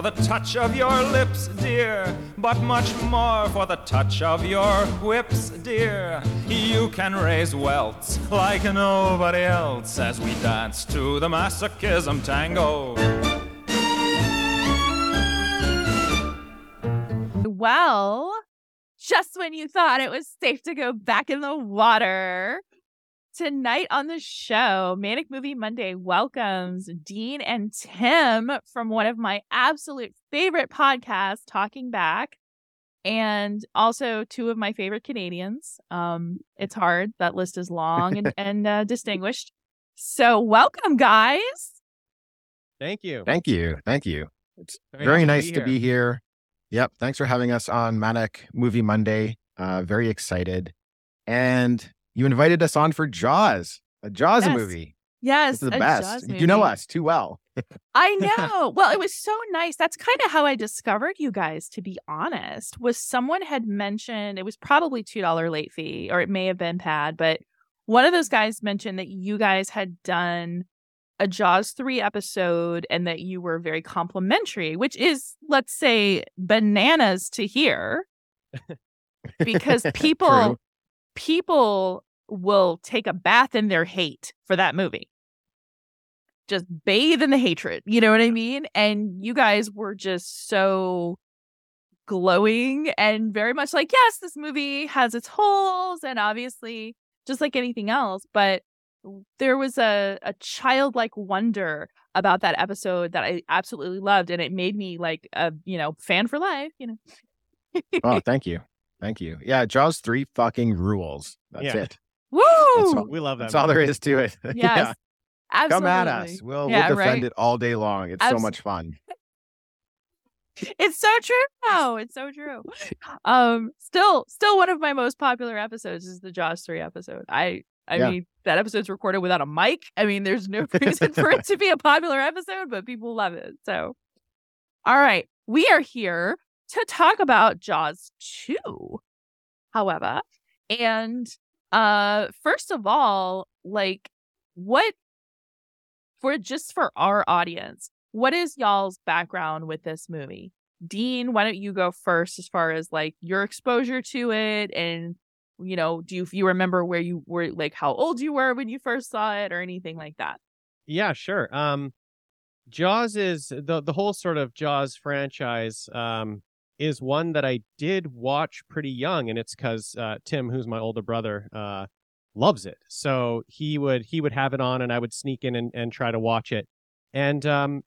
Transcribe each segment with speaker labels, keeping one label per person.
Speaker 1: for the touch of your lips, dear, but much more for the touch of your whips, dear. You can raise welts like nobody else as we dance to the masochism tango.
Speaker 2: Well, just when you thought it was safe to go back in the water, tonight on the show, Manic Movie Monday welcomes Dean and Tim from one of my absolute favorite podcasts, Talking Back, and also two of my favorite Canadians. Um, it's hard; that list is long and, and uh, distinguished. So, welcome, guys.
Speaker 3: Thank you.
Speaker 4: Thank you. Thank you. It's very, nice to be here. Yep. Thanks for having us on Manic Movie Monday. Uh, very excited. And you invited us on for Jaws, a Jaws
Speaker 2: Yes.
Speaker 4: movie.
Speaker 2: Yes,
Speaker 4: This is the best. You know us too well.
Speaker 2: I know. Well, it was so nice. That's kind of how I discovered you guys, to be honest. Was someone had mentioned it was probably two dollar late fee, or it may have been Pad, but one of those guys mentioned that you guys had done a Jaws three episode and that you were very complimentary, which is, let's say, bananas to hear. Because people. People will take a bath in their hate for that movie. Just bathe in the hatred. You know what I mean? And you guys were just so glowing and very much like, yes, this movie has its holes and obviously just like anything else, but there was a, a childlike wonder about that episode that I absolutely loved and it made me like a, you know, fan for life, you know.
Speaker 4: oh, thank you. Thank you. Yeah. Jaws 3 fucking rules. That's
Speaker 3: Yeah.
Speaker 4: it.
Speaker 2: Woo!
Speaker 4: all-
Speaker 3: We love that.
Speaker 4: That's all there is to it.
Speaker 2: Yes.
Speaker 4: yeah.
Speaker 2: Absolutely.
Speaker 4: Come at us. We'll,
Speaker 2: Yeah,
Speaker 4: we'll defend
Speaker 2: right.
Speaker 4: it all day long. It's so much fun.
Speaker 2: It's so true. No, it's so true. Um, still, still one of my most popular episodes is the Jaws three episode. I, I
Speaker 4: Yeah.
Speaker 2: mean, that episode's recorded without a mic. I mean, there's no reason for it to be a popular episode, but people love it. So, all right, we are here to talk about Jaws two. However, and uh, first of all, like, what for just for our audience, what is y'all's background with this movie? Dean, why don't you go first as far as like your exposure to it and you know, do you you remember where you were like how old you were when you first saw it or anything like that?
Speaker 3: Yeah, sure. Um, Jaws is the the whole sort of Jaws franchise. Um, is one that I did watch pretty young, and it's because uh, Tim, who's my older brother, uh, loves it. So he would he would have it on, and I would sneak in and, and try to watch it. And um,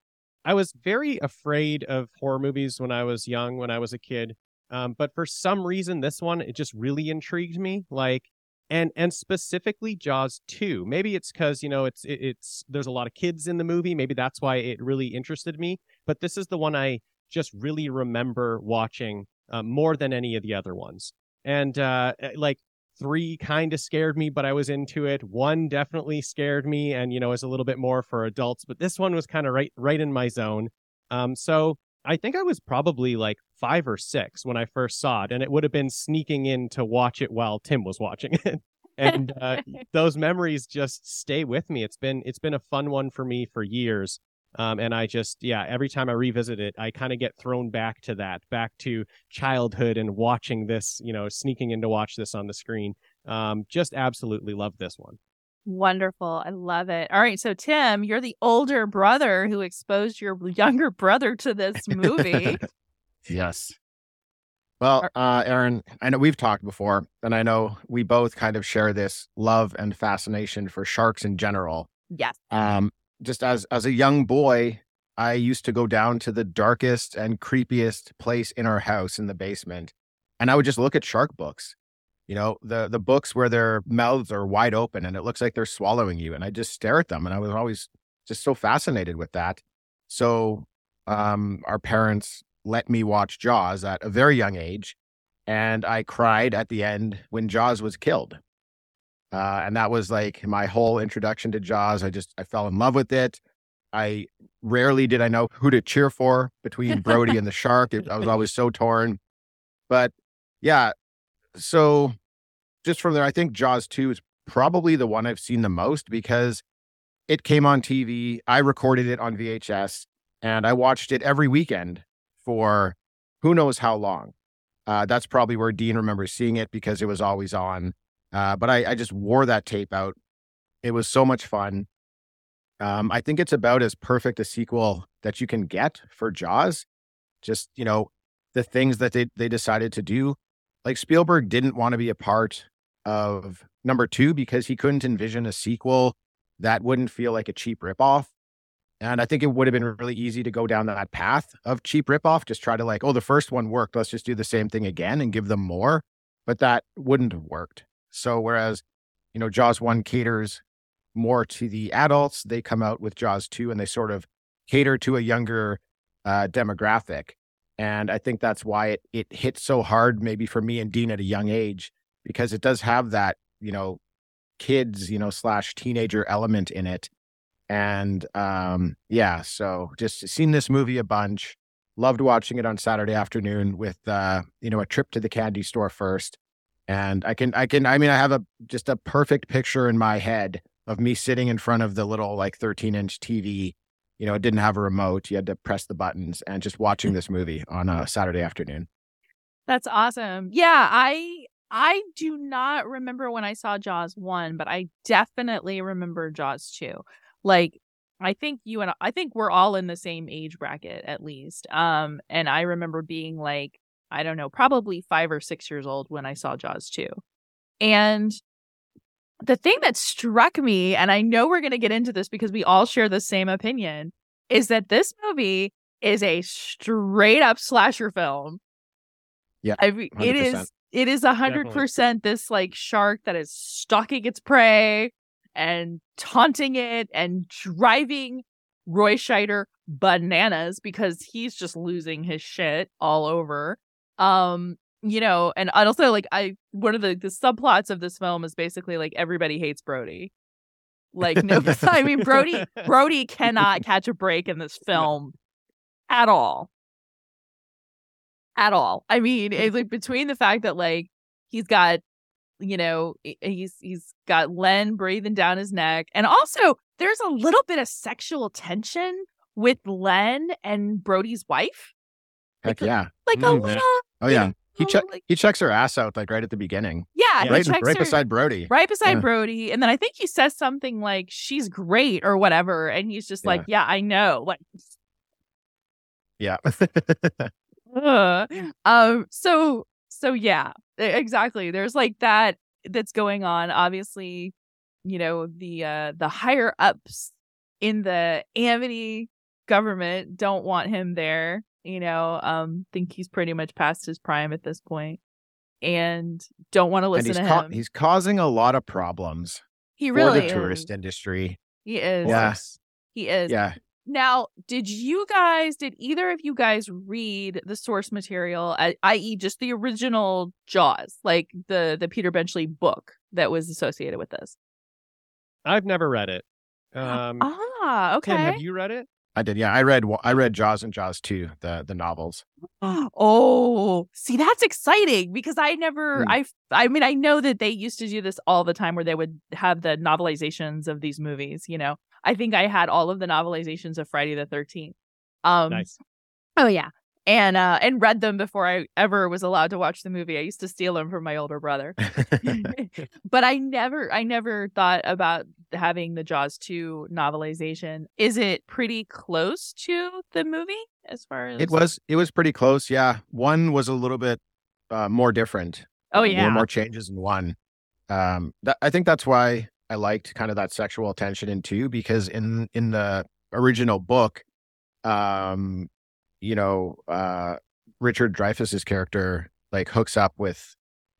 Speaker 3: I was very afraid of horror movies when I was young, when I was a kid. Um, but for some reason, this one it just really intrigued me. Like and and specifically Jaws 2. Maybe it's because you know it's it, it's there's a lot of kids in the movie. Maybe that's why it really interested me. But this is the one I just really remember watching uh, more than any of the other ones. And uh, like three kind of scared me, but I was into it. One definitely scared me, and you know is a little bit more for adults. But this one was kind of right right in my zone. Um, so I think I was probably like five or six when I first saw it, and it would have been sneaking in to watch it while Tim was watching it. and uh, those memories just stay with me. It's been it's been a fun one for me for years. Um, and I just yeah, every time I revisit it, I kind of get thrown back to that, back to childhood and watching this, you know, sneaking in to watch this on the screen. Um, just absolutely love this one.
Speaker 2: Wonderful. I love it. All right, so Tim, you're the older brother who exposed your younger brother to this movie.
Speaker 4: Yes. Well, uh, Erin, I know we've talked before, and I know we both kind of share this love and fascination for sharks in general.
Speaker 2: yes.
Speaker 4: Um, just as as a young boy, I used to go down to the darkest and creepiest place in our house in the basement, and I would just look at shark books. You know, the the books where their mouths are wide open and it looks like they're swallowing you, and I just stare at them, and I was always just so fascinated with that. So, um, our parents let me watch Jaws at a very young age, and I cried at the end when Jaws was killed. Uh, and that was like my whole introduction to Jaws. I just I fell in love with it. I rarely did I know who to cheer for between Brody and the shark. It, I was always so torn. But yeah, so just from there, I think Jaws 2 is probably the one I've seen the most because it came on TV. I recorded it on VHS and I watched it every weekend for who knows how long. Uh, that's probably where Dean remembers seeing it because it was always on. Uh, but I, I just wore that tape out. It was so much fun. Um, I think it's about as perfect a sequel that you can get for Jaws. Just you know, the things that they they decided to do. Like Spielberg didn't want to be a part of number two because he couldn't envision a sequel that wouldn't feel like a cheap ripoff. And I think it would have been really easy to go down that path of cheap ripoff, just try to like, oh, the first one worked. Let's just do the same thing again and give them more. But that wouldn't have worked. So whereas, you know, Jaws 1 caters more to the adults, they come out with Jaws 2 and they sort of cater to a younger uh, demographic. And I think that's why it it hit so hard, maybe for me and Dean at a young age, because it does have that, you know, kids, you know, slash teenager element in it. And um, yeah, so just seen this movie a bunch. Loved watching it on Saturday afternoon with uh, you know, a trip to the candy store first. And I can I can I mean I have a just a perfect picture in my head of me sitting in front of the little like 13 inch TV. You know, it didn't have a remote. You had to press the buttons and just watching this movie on a Saturday afternoon.
Speaker 2: That's awesome. Yeah, I I do not remember when I saw Jaws 1, but I definitely remember Jaws 2. Like I think you and I think we're all in the same age bracket at least. Um and I remember being like I don't know, probably 5 or 6 years old when I saw Jaws 2. And the thing that struck me and I know we're going to get into this because we all share the same opinion is that this movie is a straight up slasher film.
Speaker 4: Yeah.
Speaker 2: I mean, it
Speaker 4: 100%.
Speaker 2: is it is a hundred percent this like shark that is stalking its prey and taunting it and driving Roy Scheider bananas because he's just losing his shit all over. Um, you know, and also like I one of the the subplots of this film is basically like everybody hates Brody. Like no, I mean Brody Brody cannot catch a break in this film at all at all. I mean, it's like between the fact that like he's got, you know, he's he's got Len breathing down his neck, and also there's a little bit of sexual tension with Len and Brody's wife,
Speaker 4: Heck
Speaker 2: Like
Speaker 4: yeah.
Speaker 2: like a
Speaker 3: Mm, yeah.
Speaker 2: little,
Speaker 4: Oh yeah. He
Speaker 2: little,
Speaker 4: check
Speaker 2: like-
Speaker 4: he checks her ass out like right at the beginning.
Speaker 2: yeah,
Speaker 3: Yeah.
Speaker 4: Right,
Speaker 2: checks
Speaker 4: right
Speaker 2: her-
Speaker 4: beside Brody.
Speaker 2: right beside
Speaker 4: Yeah.
Speaker 2: Brody, and then I think he says something like she's great or whatever, and he's just like, yeah, I know, like.
Speaker 4: Yeah.
Speaker 2: Ugh. Um. So. So yeah. Exactly. There's like that that's going on. Obviously, you know the uh the higher ups in the Amity government don't want him there. You know, um, think he's pretty much past his prime at this point, and don't want to
Speaker 4: and
Speaker 2: listen
Speaker 4: he's
Speaker 2: to
Speaker 4: ca-
Speaker 2: him.
Speaker 4: he's causing a lot of problems
Speaker 2: he really
Speaker 4: for
Speaker 2: really
Speaker 4: the
Speaker 2: is.
Speaker 4: tourist industry.
Speaker 2: He is.
Speaker 4: Yeah.
Speaker 2: He is.
Speaker 4: Yeah.
Speaker 2: Now, did you guys, did either of you guys read the source material, i- i.e., just the original Jaws, like the the Peter Benchley book that was associated with this?
Speaker 3: I've never read it. Um,
Speaker 2: ah, okay.
Speaker 3: Tim, have you read it?
Speaker 4: I did. Yeah. I read I read Jaws and Jaws 2, the the novels.
Speaker 2: Oh, see, that's exciting because I never,
Speaker 4: Hmm.
Speaker 2: I, I mean, I know that they used to do this all the time where they would have the novelizations of these movies. You know, I think I had all of the novelizations of Friday the Thirteenth. Um,
Speaker 3: Nice.
Speaker 2: Oh yeah. And uh and read them before I ever was allowed to watch the movie. I used to steal them from my older brother. but I never I never thought about having the Jaws 2 novelization. Is it pretty close to the movie as far as
Speaker 4: it was it was pretty close. Yeah. One was a little bit uh, more different.
Speaker 2: Oh yeah.
Speaker 4: more changes in one. Um, that, I think that's why I liked kind of that sexual tension in two because in in the original book, um, you know, uh, Richard Dreyfuss's character like hooks up with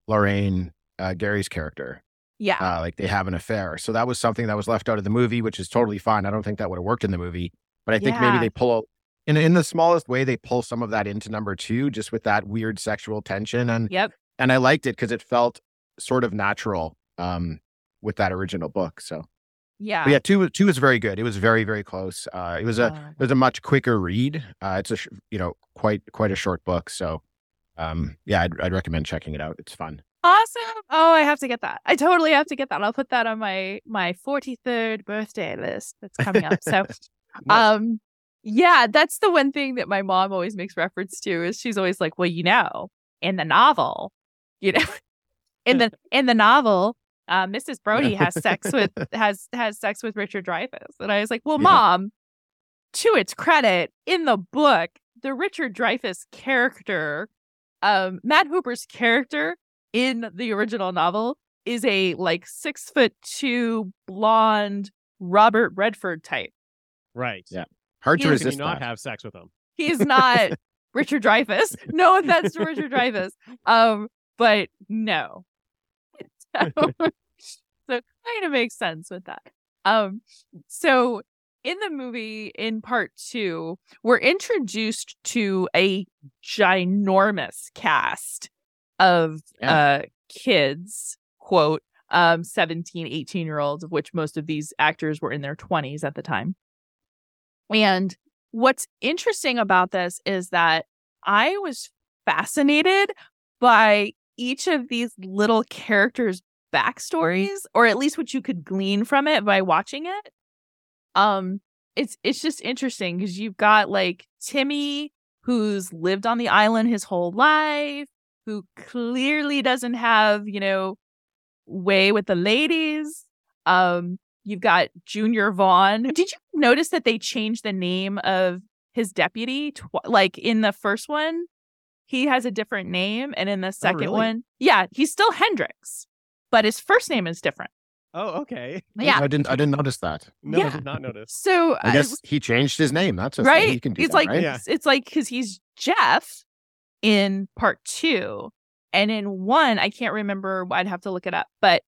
Speaker 4: Lorraine uh, Gary's character.
Speaker 2: yeah.
Speaker 4: Uh, like they have an affair. So that was something that was left out of the movie, which is totally fine. I don't think that would have worked in the movie, but I think maybe they pull in in the smallest way they pull some of that into number two, just with that weird sexual tension and
Speaker 2: yep.
Speaker 4: and I liked it because it felt sort of natural um, with that original book. So,
Speaker 2: Yeah.
Speaker 4: but yeah, two two was very good. It was very very close. Uh, it was a
Speaker 2: Uh,
Speaker 4: it was a much quicker read. Uh, it's a sh- you know quite quite a short book. So, um, yeah, I'd, I'd recommend checking it out. It's fun.
Speaker 2: awesome. Oh, I have to get that. I totally have to get that. I'll put that on my my 43rd birthday list that's coming up. So Um, Yeah, that's the one thing that my mom always makes reference to is she's always like, "Well, you know, in the novel, you know, in the in the novel, uh, Mrs. Brody has sex with has has sex with Richard Dreyfuss," and I was like, "Well,
Speaker 4: Yeah.
Speaker 2: mom, to its credit, in the book, the Richard Dreyfuss character, um, Matt Hooper's character in the original novel is a like six foot two blonde Robert Redford type."
Speaker 3: Right.
Speaker 4: Yeah. Hard to
Speaker 2: Yeah.
Speaker 3: How can you
Speaker 4: resist
Speaker 3: not
Speaker 4: that.
Speaker 3: have sex with him?
Speaker 2: He's not Richard Dreyfuss. No offense to Richard Dreyfuss. Um, but no. so kind of makes sense with that. Um, so in the movie, in part two, we're introduced to a ginormous cast of uh kids, quote, um, 17, 18 year olds, of which most of these actors were in their 20s at the time. And what's interesting about this is that I was fascinated by each of these little characters' backstories, or at least what you could glean from it by watching it. Um, it's it's just interesting because you've got like Timmy, who's lived on the island his whole life, who clearly doesn't have, you know, way with the ladies. Um, you've got Junior Vaughn. Did you notice that they changed the name of his deputy? Tw- like in the first one, he has a different name, and in the second
Speaker 3: really?
Speaker 2: one, yeah, he's still Hendricks, but his first name is different.
Speaker 3: Oh, okay.
Speaker 2: Yeah.
Speaker 4: I didn't. I didn't notice that.
Speaker 3: No, I did not notice.
Speaker 2: So
Speaker 4: I guess he changed his name. That's a
Speaker 2: right?
Speaker 4: He can do
Speaker 2: it's
Speaker 4: that,
Speaker 2: like
Speaker 4: right?
Speaker 3: Yeah.
Speaker 2: it's, it's like because he's Jeff in part two, and in one I can't remember. I'd have to look it up, but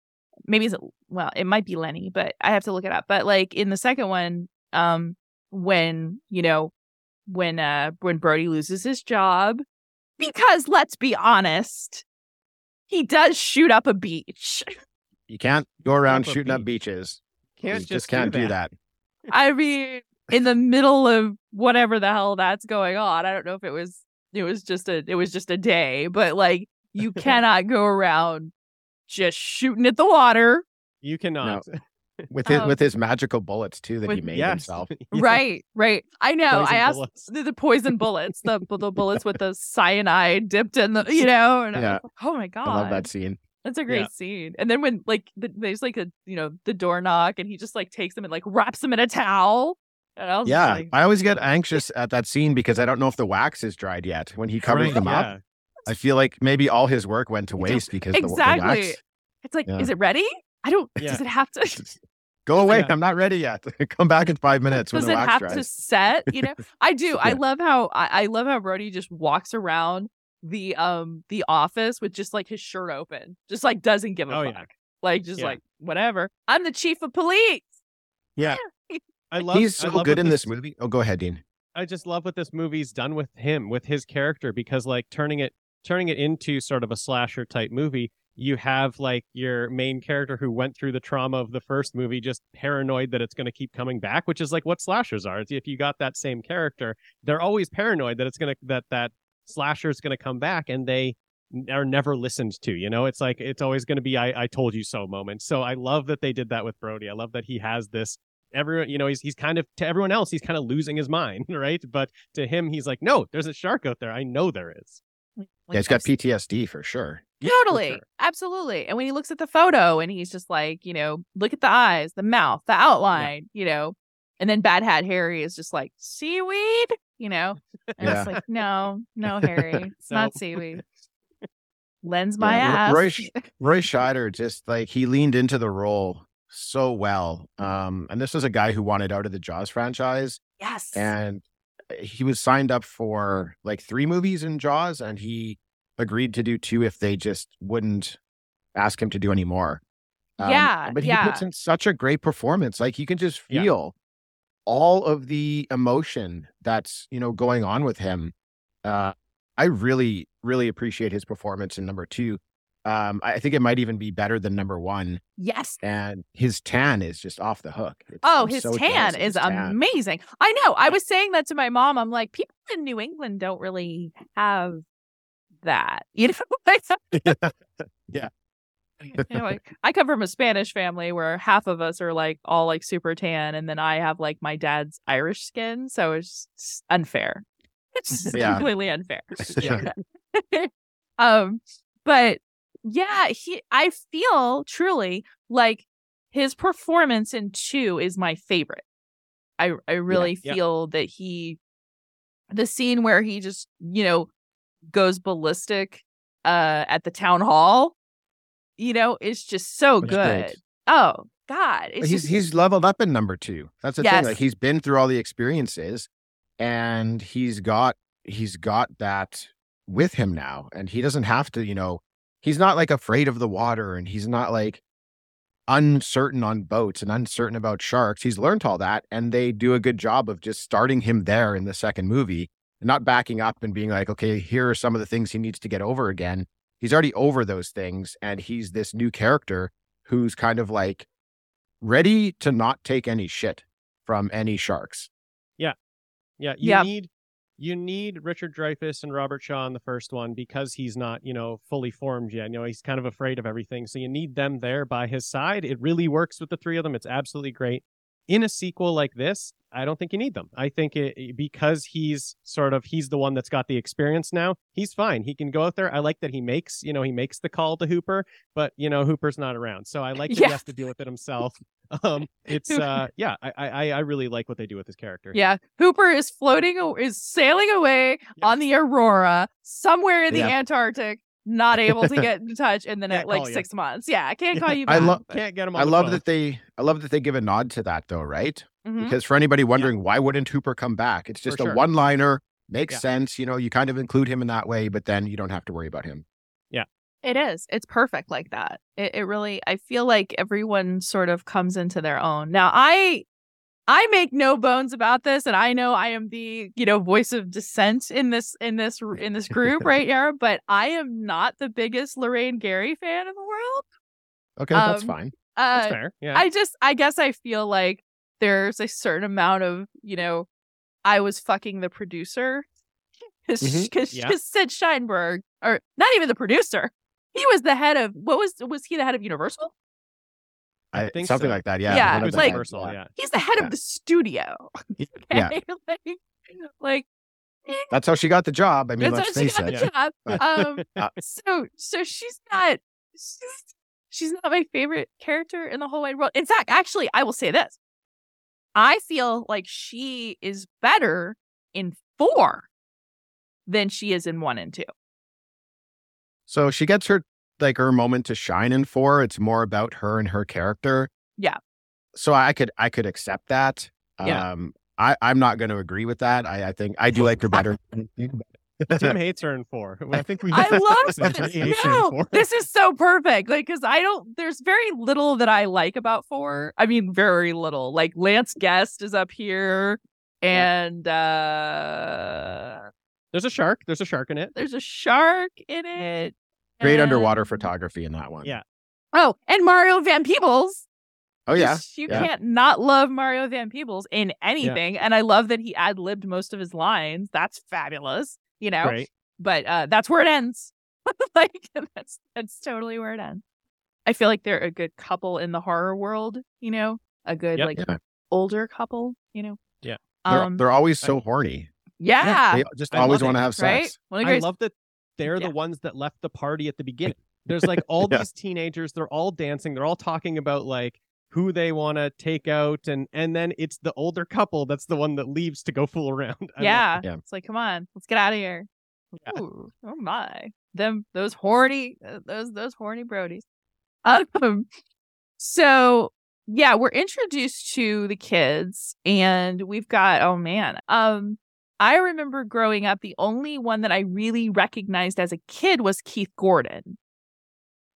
Speaker 2: maybe it's well, it might be Lenny, but I have to look it up. But like in the second one, um, when you know when uh when Brody loses his job, because let's be honest, he does shoot up a beach.
Speaker 4: You can't go around
Speaker 3: Up a
Speaker 4: shooting up beaches.
Speaker 3: Can't
Speaker 4: you
Speaker 3: just,
Speaker 4: just can't do that.
Speaker 2: I mean, in the middle of whatever the hell that's going on. I don't know if it was it was just a it was just a day, but like you cannot go around just shooting at the water.
Speaker 3: You cannot.
Speaker 4: With his
Speaker 2: Um,
Speaker 4: with his magical bullets too that he made
Speaker 3: Yes.
Speaker 4: himself.
Speaker 3: Yeah.
Speaker 2: Right, right. I know.
Speaker 3: Poison
Speaker 2: I asked
Speaker 3: bullets.
Speaker 2: the, the poison bullets, the the bullets with the cyanide dipped in the, you know. And
Speaker 4: Yeah.
Speaker 2: like, oh my god,
Speaker 4: I love that scene.
Speaker 2: That's a great
Speaker 3: Yeah.
Speaker 2: scene. And then when like the, there's like a you know the door knock and he just like takes them and like wraps them in a towel. And I was
Speaker 4: Yeah,
Speaker 2: like,
Speaker 4: I always get anxious at that scene because I don't know if the wax is dried yet. When he covers
Speaker 3: Right,
Speaker 4: them up. I feel like maybe all his work went to waste because the- the,
Speaker 2: Exactly.
Speaker 4: wax.
Speaker 2: it's like,
Speaker 4: Yeah.
Speaker 2: is it ready? I don't.
Speaker 3: Yeah.
Speaker 2: Does it have to?
Speaker 4: Go away!
Speaker 3: Yeah.
Speaker 4: I'm not ready yet. Come back in five minutes when
Speaker 2: Does
Speaker 4: the
Speaker 2: it
Speaker 4: wax
Speaker 2: have
Speaker 4: dries.
Speaker 2: to set? You know, I do. I love how I, I love how Brody just walks around the um the office with just like his shirt open, just like doesn't give a
Speaker 3: Oh,
Speaker 2: fuck.
Speaker 3: yeah.
Speaker 2: Like just
Speaker 3: Yeah.
Speaker 2: like whatever. I'm the chief of police.
Speaker 4: Yeah,
Speaker 3: I love.
Speaker 4: he's so
Speaker 3: love
Speaker 4: good
Speaker 3: what
Speaker 4: in this movie. Oh, go ahead, Dean.
Speaker 3: I just love what this movie's done with him, with his character, because like turning it turning it into sort of a slasher type movie, you have like your main character who went through the trauma of the first movie, just paranoid that it's going to keep coming back, which is like what slashers are. If you got that same character, they're always paranoid that it's gonna that that slasher is going to come back, and they are never listened to. You know, it's like it's always going to be I, I told you so moment. So I love that they did that with Brody. I love that he has this everyone you know he's he's kind of to everyone else he's kind of losing his mind right but to him he's like no there's a shark out there i know there is mm,
Speaker 2: Like,
Speaker 4: yeah, he's got PTSD for sure.
Speaker 2: Totally.
Speaker 3: sure.
Speaker 2: Absolutely. And when he looks at the photo and he's just like, you know, look at the eyes, the mouth, the outline, you know, and then Bad Hat Harry is just like, seaweed, you know? And
Speaker 4: Yeah.
Speaker 2: it's like, no, no, Harry, it's not seaweed. Lends my
Speaker 4: Yeah,
Speaker 2: ass.
Speaker 4: Roy Roy Scheider just like he leaned into the role so well. Um, and this was a guy who wanted out of the Jaws franchise,
Speaker 2: yes.
Speaker 4: and he was signed up for like three movies in Jaws, and he agreed to do two if they just wouldn't ask him to do any more. Um,
Speaker 2: Yeah,
Speaker 4: but he
Speaker 2: yeah.
Speaker 4: puts in such a great performance. Like you can just
Speaker 3: Yeah.
Speaker 4: feel all of the emotion that's you know going on with him. Uh, I really, really appreciate his performance in number two. Um, I I think it might even be better than number one.
Speaker 2: yes.
Speaker 4: And his tan is just off the hook. It's-
Speaker 2: Oh, his
Speaker 4: so
Speaker 2: tan is
Speaker 4: his tan.
Speaker 2: amazing. I know. I was saying that to my mom. I'm like, people in New England don't really have that. You know?
Speaker 4: yeah.
Speaker 2: you know, like I come from a Spanish family where half of us are like all like super tan, and then I have like my dad's Irish skin, so it's unfair. It's
Speaker 4: Yeah.
Speaker 2: completely unfair.
Speaker 3: Yeah.
Speaker 2: um, but yeah, he. I feel truly like his performance in two is my favorite. I I really
Speaker 3: yeah.
Speaker 2: feel that he, the scene where he just you know goes ballistic uh at the town hall you know it's just so
Speaker 4: That's
Speaker 2: good
Speaker 4: great.
Speaker 2: oh god it's
Speaker 4: he's
Speaker 2: just-
Speaker 4: he's leveled up in number two. That's the
Speaker 2: Yes.
Speaker 4: thing. Like he's been through all the experiences, and he's got he's got that with him now, and he doesn't have to. You know, he's not like afraid of the water, and he's not like uncertain on boats and uncertain about sharks. He's learned all that, and they do a good job of just starting him there in the second movie, and not backing up and being like, okay, here are some of the things he needs to get over again. He's already over those things, and he's this new character who's kind of like ready to not take any shit from any sharks.
Speaker 3: Yeah, Yeah. you
Speaker 2: Yep.
Speaker 3: need you need Richard Dreyfuss and Robert Shaw in the first one because he's not, you know, fully formed yet. You know, he's kind of afraid of everything. So you need them there by his side. It really works with the three of them. It's absolutely great. In a sequel like this, I don't think you need them. I think it because he's sort of he's the one that's got the experience now. He's fine. He can go out there. I like that he makes, you know, he makes the call to Hooper, but you know, Hooper's not around. So I like that
Speaker 2: Yeah.
Speaker 3: he has to deal with it himself. Um, it's uh, yeah, I I I really like what they do with his character.
Speaker 2: yeah hooper is floating a- is sailing away on the aurora somewhere in the
Speaker 4: Yeah.
Speaker 2: antarctic not able to get in touch in the next like
Speaker 3: you.
Speaker 2: six months yeah i can't
Speaker 3: Yeah.
Speaker 2: call you
Speaker 4: I
Speaker 2: back
Speaker 4: love-
Speaker 3: Can't get them. On
Speaker 4: I
Speaker 3: the
Speaker 4: love
Speaker 3: phone.
Speaker 4: that they I love that they give a nod to that though, right?
Speaker 2: Mhm.
Speaker 4: Because for anybody wondering why wouldn't Hooper come back? It's just
Speaker 3: sure.
Speaker 4: a one-liner, makes
Speaker 3: Yeah.
Speaker 4: sense, you know, you kind of include him in that way, but then you don't have to worry about him.
Speaker 2: Yeah, it is. It's perfect like that. It, it really. I feel like everyone sort of comes into their own. Now, I, I make no bones about this, and I know I am the you know voice of dissent in this in this in this group right here. But I am not the biggest Lorraine Gary fan in the world.
Speaker 4: Okay, that's
Speaker 2: Um,
Speaker 4: fine.
Speaker 3: That's
Speaker 2: Uh,
Speaker 3: fair. Yeah.
Speaker 2: I just, I guess, I feel like there's a certain amount of you know, I was fucking the producer because
Speaker 4: Mhm.
Speaker 3: Yeah.
Speaker 2: Sid Sheinberg, or not even the producer. He was the head of what was was he the head of Universal?
Speaker 3: I
Speaker 4: I-
Speaker 3: think
Speaker 4: something
Speaker 3: so.
Speaker 4: like that. Yeah.
Speaker 2: Yeah,
Speaker 4: one of
Speaker 2: like-
Speaker 4: the-
Speaker 3: Universal, yeah.
Speaker 2: He's the head
Speaker 4: Yeah.
Speaker 2: of the studio.
Speaker 4: Yeah.
Speaker 2: Like, like
Speaker 4: That's how she got the job. I mean,
Speaker 2: that's
Speaker 4: let's
Speaker 2: how she
Speaker 4: face
Speaker 2: got
Speaker 4: it.
Speaker 2: the job. Um,
Speaker 4: Uh,
Speaker 2: so so she's not she's, she's not my favorite character in the whole wide world. In fact, actually, I will say this. I feel like she is better in four than she is in one and two.
Speaker 4: So she gets her like her moment to shine in four. It's more about her and her character.
Speaker 2: Yeah.
Speaker 4: So I could I could accept that.
Speaker 3: Yeah.
Speaker 4: Um I, I'm not going to agree with that. I, I think I do like her better.
Speaker 3: Tim hates her in four. I think we.
Speaker 2: I love
Speaker 3: Some
Speaker 2: this. No,
Speaker 3: four.
Speaker 2: this is so perfect. Like, because I don't, there's very little that I like about four. I mean, very little. Like, Lance Guest is up here, and uh
Speaker 3: There's a shark. There's a shark in it.
Speaker 2: there's a shark in it.
Speaker 4: Great underwater photography in that one.
Speaker 3: Yeah.
Speaker 2: Oh, and Mario Van Peebles.
Speaker 4: Oh yeah.
Speaker 2: You
Speaker 4: yeah.
Speaker 2: can't not love Mario Van Peebles in anything. And I love that he ad libbed most of his lines. That's fabulous. You know?
Speaker 3: Right.
Speaker 2: but uh that's where it ends like that's that's totally where it ends i feel like they're a good couple in the horror world you know a good
Speaker 3: Yep.
Speaker 2: like
Speaker 4: Yeah.
Speaker 2: older couple you know
Speaker 3: Yeah.
Speaker 4: They're,
Speaker 2: um
Speaker 4: they're always so horny.
Speaker 2: yeah,
Speaker 4: They just
Speaker 3: I
Speaker 4: always want to have sex.
Speaker 2: One of
Speaker 3: I love that they're
Speaker 2: Yeah.
Speaker 3: the ones that left the party at the beginning. There's like all
Speaker 4: Yeah.
Speaker 3: these teenagers. They're all dancing. They're all talking about like who they want to take out, and and then it's the older couple that's the one that leaves to go fool around.
Speaker 2: Yeah.
Speaker 4: Yeah.
Speaker 2: it's like come on let's get out of here
Speaker 3: Yeah.
Speaker 2: Ooh, oh my them those horny uh, those those horny brodies um so yeah we're introduced to the kids and we've got oh man um i remember growing up the only one that i really recognized as a kid was keith gordon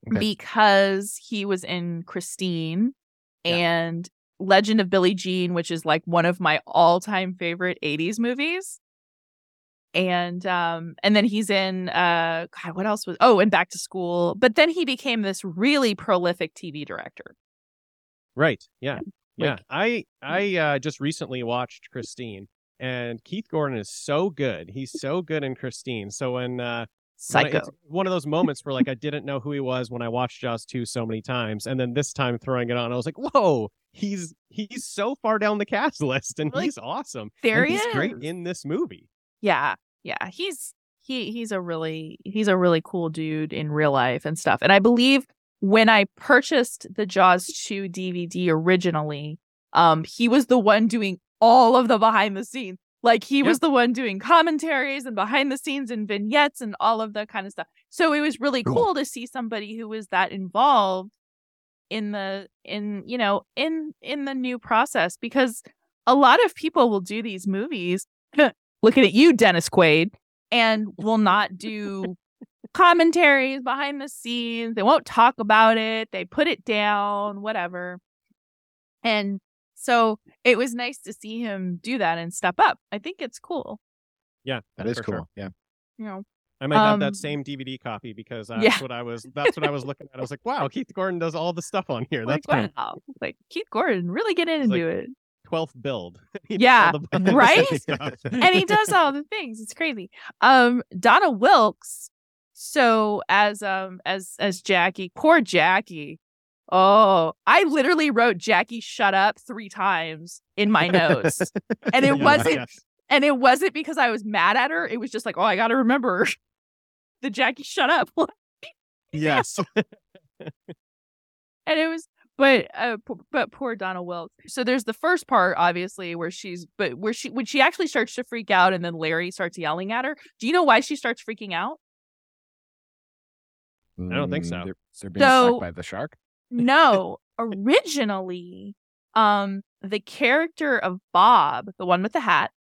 Speaker 4: Okay.
Speaker 2: because he was in christine
Speaker 3: Yeah.
Speaker 2: and legend of billie jean which is like one of my all-time favorite 80s movies and um and then he's in uh god what else was oh and back to school but then he became this really prolific tv director
Speaker 3: Right. Yeah. Yeah.
Speaker 2: Like-
Speaker 3: I I uh, just recently watched Christine, and Keith Gordon is so good. He's so good in Christine. So when uh, When I-
Speaker 2: Psycho.
Speaker 3: one of those moments where like I didn't know who he was when I watched Jaws 2 so many times. And then this time throwing it on, I was like, whoa, he's he's so far down the cast list and he's awesome.
Speaker 2: There
Speaker 3: and
Speaker 2: he
Speaker 3: he's great in this movie.
Speaker 2: Yeah, yeah. He's he he's a really he's a really cool dude in real life and stuff. And I believe when I purchased the Jaws 2 DVD originally, um, he was the one doing all of the behind the scenes. Like he was the one doing commentaries and behind the scenes and vignettes and all of that kind of stuff. So it was really
Speaker 4: Cool.
Speaker 2: cool to see somebody who was that involved in the in you know in in the new process because a lot of people will do these movies looking at you dennis quaid and will not do commentaries behind the scenes they won't talk about it they put it down whatever and so it was nice to see him do that and step up i think it's cool
Speaker 3: Yeah,
Speaker 4: That is cool.
Speaker 3: sure.
Speaker 4: Yeah.
Speaker 2: you know
Speaker 3: I might have
Speaker 2: Um,
Speaker 3: that same DVD copy because that's
Speaker 2: yeah.
Speaker 3: what I was that's what I was looking at. I was like, wow, Keith Gordon does all the stuff on here.
Speaker 2: like,
Speaker 3: That's cool.
Speaker 2: wow. like keith gordon really get in into
Speaker 3: like-
Speaker 2: it
Speaker 3: 12th build.
Speaker 2: Yeah,
Speaker 3: all the behind the
Speaker 2: right? and he does all the things. It's crazy. Um, Donna Wilkes. So as um as as Jackie, poor Jackie. Oh, I literally wrote Jackie shut up three times in my notes. And it
Speaker 3: Yeah,
Speaker 2: wasn't
Speaker 3: yes.
Speaker 2: and it wasn't because I was mad at her. It was just like, oh, I gotta remember the Jackie shut up.
Speaker 3: Yes.
Speaker 2: and it was but uh p- but poor Donna Wilkes. So there's the first part obviously where she's but where she when she actually starts to freak out and then Larry starts yelling at her. Do you know why she starts freaking out?
Speaker 3: I don't think so.
Speaker 4: Mm, They're, they're being
Speaker 2: So-
Speaker 4: attacked by the shark.
Speaker 2: No, originally um the character of Bob, the one with the hat,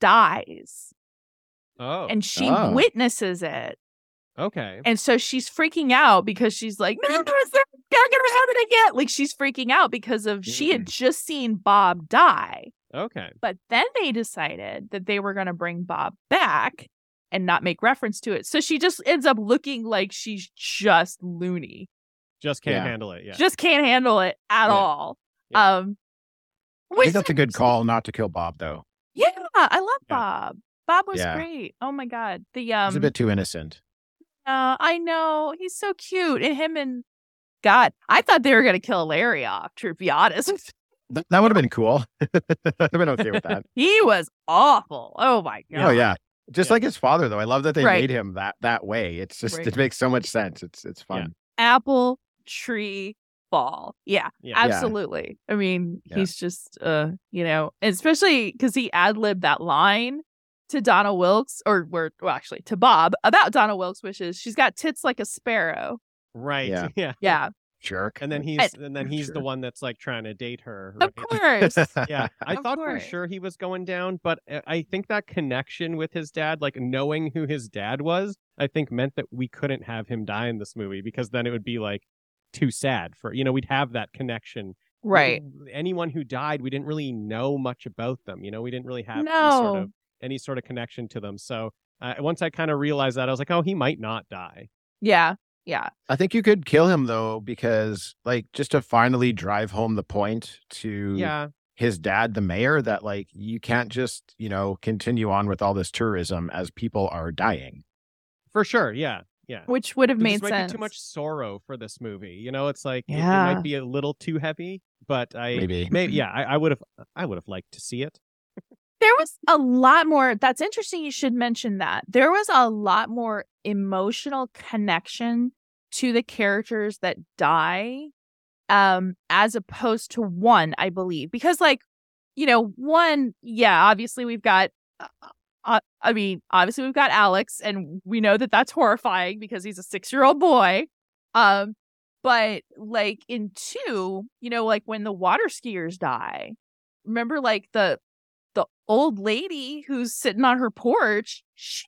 Speaker 2: dies
Speaker 3: Oh.
Speaker 2: and she
Speaker 4: Oh.
Speaker 2: witnesses it.
Speaker 3: okay.
Speaker 2: And so she's freaking out because she's like, no, no, it's not gonna happen again. Like she's freaking out because of she had just seen Bob die.
Speaker 3: Okay.
Speaker 2: But then they decided that they were going to bring Bob back and not make reference to it. So she just ends up looking like she's just loony.
Speaker 3: Just can't
Speaker 4: Yeah.
Speaker 3: handle it. Yeah.
Speaker 2: Just can't handle it at
Speaker 3: Yeah.
Speaker 2: all.
Speaker 3: Yeah.
Speaker 2: Um
Speaker 4: I think that's a good call not to kill Bob, though.
Speaker 2: Yeah, I love
Speaker 3: Yeah.
Speaker 2: Bob. Bob was
Speaker 4: Yeah.
Speaker 2: great. Oh my god. The um
Speaker 4: He's a bit too innocent.
Speaker 2: uh, I know. He's so cute. And him and God, I thought they were gonna kill Larry off, to be honest.
Speaker 4: Th- that would have been cool. I've been okay with that.
Speaker 2: he was awful. Oh my god.
Speaker 4: Oh yeah. Just
Speaker 3: Yeah.
Speaker 4: like his father, though. I love that they
Speaker 2: Right.
Speaker 4: made him that that way. It's just
Speaker 2: Right.
Speaker 4: it makes so much sense. It's it's fun.
Speaker 2: Apple tree fall. Yeah,
Speaker 3: Yeah.
Speaker 2: absolutely. I mean,
Speaker 4: Yeah.
Speaker 2: he's just uh, you know, especially because he ad libbed that line to Donna Wilkes, or where well, actually to Bob about Donna Wilkes, wishes. she's got tits like a sparrow.
Speaker 3: Right.
Speaker 4: Yeah.
Speaker 3: Yeah.
Speaker 2: Yeah,
Speaker 4: Jerk.
Speaker 3: And then he's and then he's the one that's like trying to date her.
Speaker 2: of course.
Speaker 3: yeah i
Speaker 2: Of
Speaker 3: thought for sure he was going down but uh, i think that connection with his dad like knowing who his dad was i think meant that we couldn't have him die in this movie because then it would be like too sad for you know we'd have that connection
Speaker 2: right.
Speaker 3: anyone who died we didn't really know much about them you know we didn't really have any sort
Speaker 2: No.
Speaker 3: of any sort of connection to them so uh, once i kind of realized that i was like oh he might not die
Speaker 2: Yeah. Yeah.
Speaker 4: I think you could kill him though, because like just to finally drive home the point to
Speaker 3: yeah
Speaker 4: his dad, the mayor, that like you can't just, you know, continue on with all this tourism as people are dying.
Speaker 3: for sure yeah yeah
Speaker 2: Which would have
Speaker 3: There
Speaker 2: made
Speaker 3: just might
Speaker 2: sense.
Speaker 3: be too much sorrow for this movie. You know, it's like it- it, might be a little too heavy, but I
Speaker 4: Maybe.
Speaker 3: maybe yeah, I, I would have I would have liked to see it.
Speaker 2: There was a lot more. That's interesting. You should mention that. There was a lot more emotional connection to the characters that die, um, as opposed to one, I believe. Because, like, you know, one, yeah, obviously we've got, uh, I mean, obviously we've got Alex, and we know that that's horrifying because he's a six year old boy. Um, but like in two, you know, like when the water skiers die, remember like the the old lady who's sitting on her porch, she's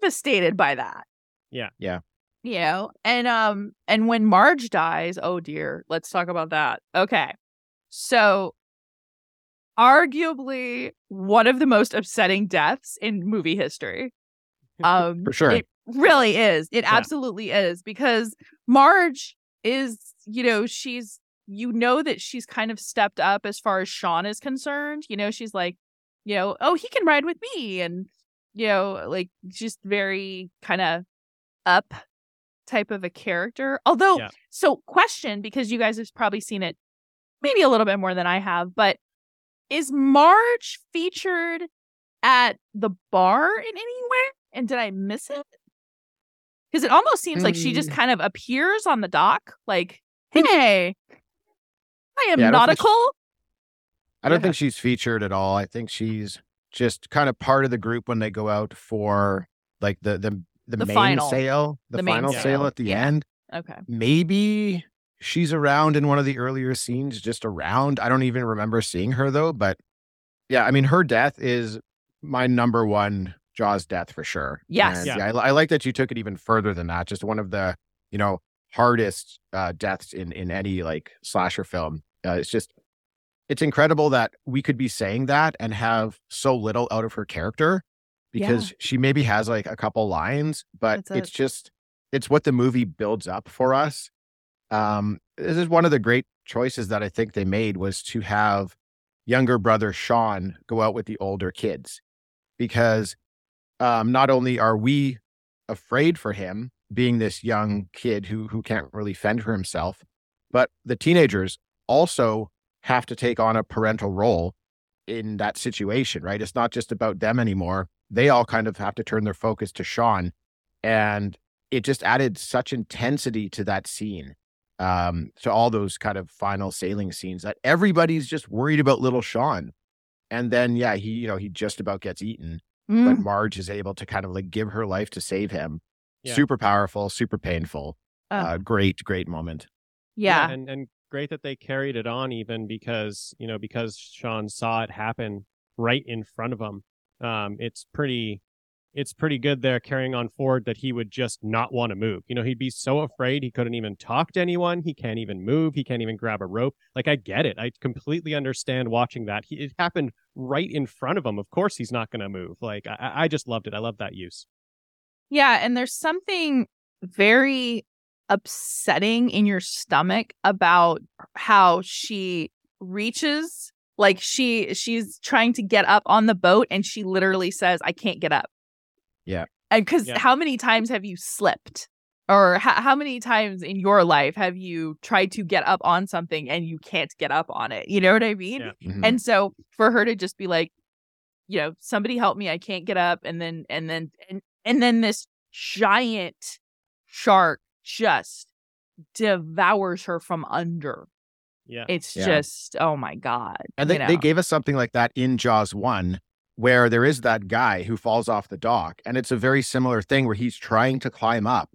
Speaker 2: devastated by that.
Speaker 3: Yeah.
Speaker 4: Yeah.
Speaker 2: You know, and um, and when Marge dies, oh dear, let's talk about that. Okay. So arguably one of the most upsetting deaths in movie history. Um
Speaker 4: For sure.
Speaker 2: It really is. It
Speaker 3: Yeah.
Speaker 2: absolutely is because Marge is, you know, she's you know that she's kind of stepped up as far as Sean is concerned. You know, she's like, you know, oh, he can ride with me and you know, like just very kind of up type of a character. Although,
Speaker 3: Yeah.
Speaker 2: so question because you guys have probably seen it maybe a little bit more than I have, but is Marge featured at the bar in anywhere? And did I miss it? Because it almost seems like she just
Speaker 4: Mm.
Speaker 2: kind of appears on the dock, like, hey, I am
Speaker 4: Yeah, I don't she-
Speaker 2: nautical.
Speaker 4: I don't think she's featured at all. I think she's just kind of part of the group when they go out for like the the the,
Speaker 2: The
Speaker 4: main
Speaker 2: final.
Speaker 4: sail, the,
Speaker 2: The
Speaker 4: final
Speaker 3: sail.
Speaker 4: sail at the
Speaker 2: Yeah.
Speaker 4: end.
Speaker 2: Okay.
Speaker 4: Maybe she's around in one of the earlier scenes, just around. I don't even remember seeing her though. But yeah, I mean, her death is my number one Jaws death for sure.
Speaker 2: Yes.
Speaker 4: And
Speaker 3: Yeah.
Speaker 4: yeah, I, I like that you took it even further than that. Just one of the you know hardest uh, deaths in in any like slasher film. Uh, it's just it's incredible that we could be saying that and have so little out of her character because she maybe has like a couple lines, but
Speaker 2: That's it.
Speaker 4: it's just it's what the movie builds up for us. Um, this is one of the great choices that I think they made was to have younger brother Sean go out with the older kids because um, not only are we afraid for him being this young kid who who can't really fend for himself, but the teenagers also have to take on a parental role in that situation, right? It's not just about them anymore. They all kind of have to turn their focus to Sean. And it just added such intensity to that scene, um, to all those kind of final sailing scenes that everybody's just worried about little Sean. And then, yeah, he, you know, he just about gets eaten,
Speaker 2: Mm.
Speaker 4: but Marge is able to kind of like give her life to save him.
Speaker 3: Yeah.
Speaker 4: Super powerful, super painful.
Speaker 2: Oh.
Speaker 4: Uh, great, great moment.
Speaker 2: yeah.
Speaker 3: and and great that they carried it on even because you know because Sean saw it happen right in front of him. Um, it's pretty, it's pretty good there carrying on forward that he would just not want to move. You know, he'd be so afraid he couldn't even talk to anyone. He can't even move. He can't even grab a rope. Like I get it. I completely understand watching that. He, it happened right in front of him. Of course he's not going to move. Like I, I just loved it. I love that use.
Speaker 2: Yeah, and there's something very upsetting in your stomach about how she reaches like she she's trying to get up on the boat and she literally says I can't get up.
Speaker 4: Yeah.
Speaker 2: And cuz
Speaker 3: Yeah.
Speaker 2: how many times have you slipped? Or h- how many times in your life have you tried to get up on something and you can't get up on it? You know what I mean?
Speaker 3: Yeah.
Speaker 4: Mhm.
Speaker 2: And so for her to just be like, you know, somebody help me, I can't get up, and then and then and and then this giant shark just devours her from under.
Speaker 3: Yeah.
Speaker 2: It's
Speaker 4: Yeah.
Speaker 2: just oh my god.
Speaker 4: And
Speaker 2: you
Speaker 4: they, they gave us something like that in Jaws 1, where there is that guy who falls off the dock. And it's a very similar thing where he's trying to climb up.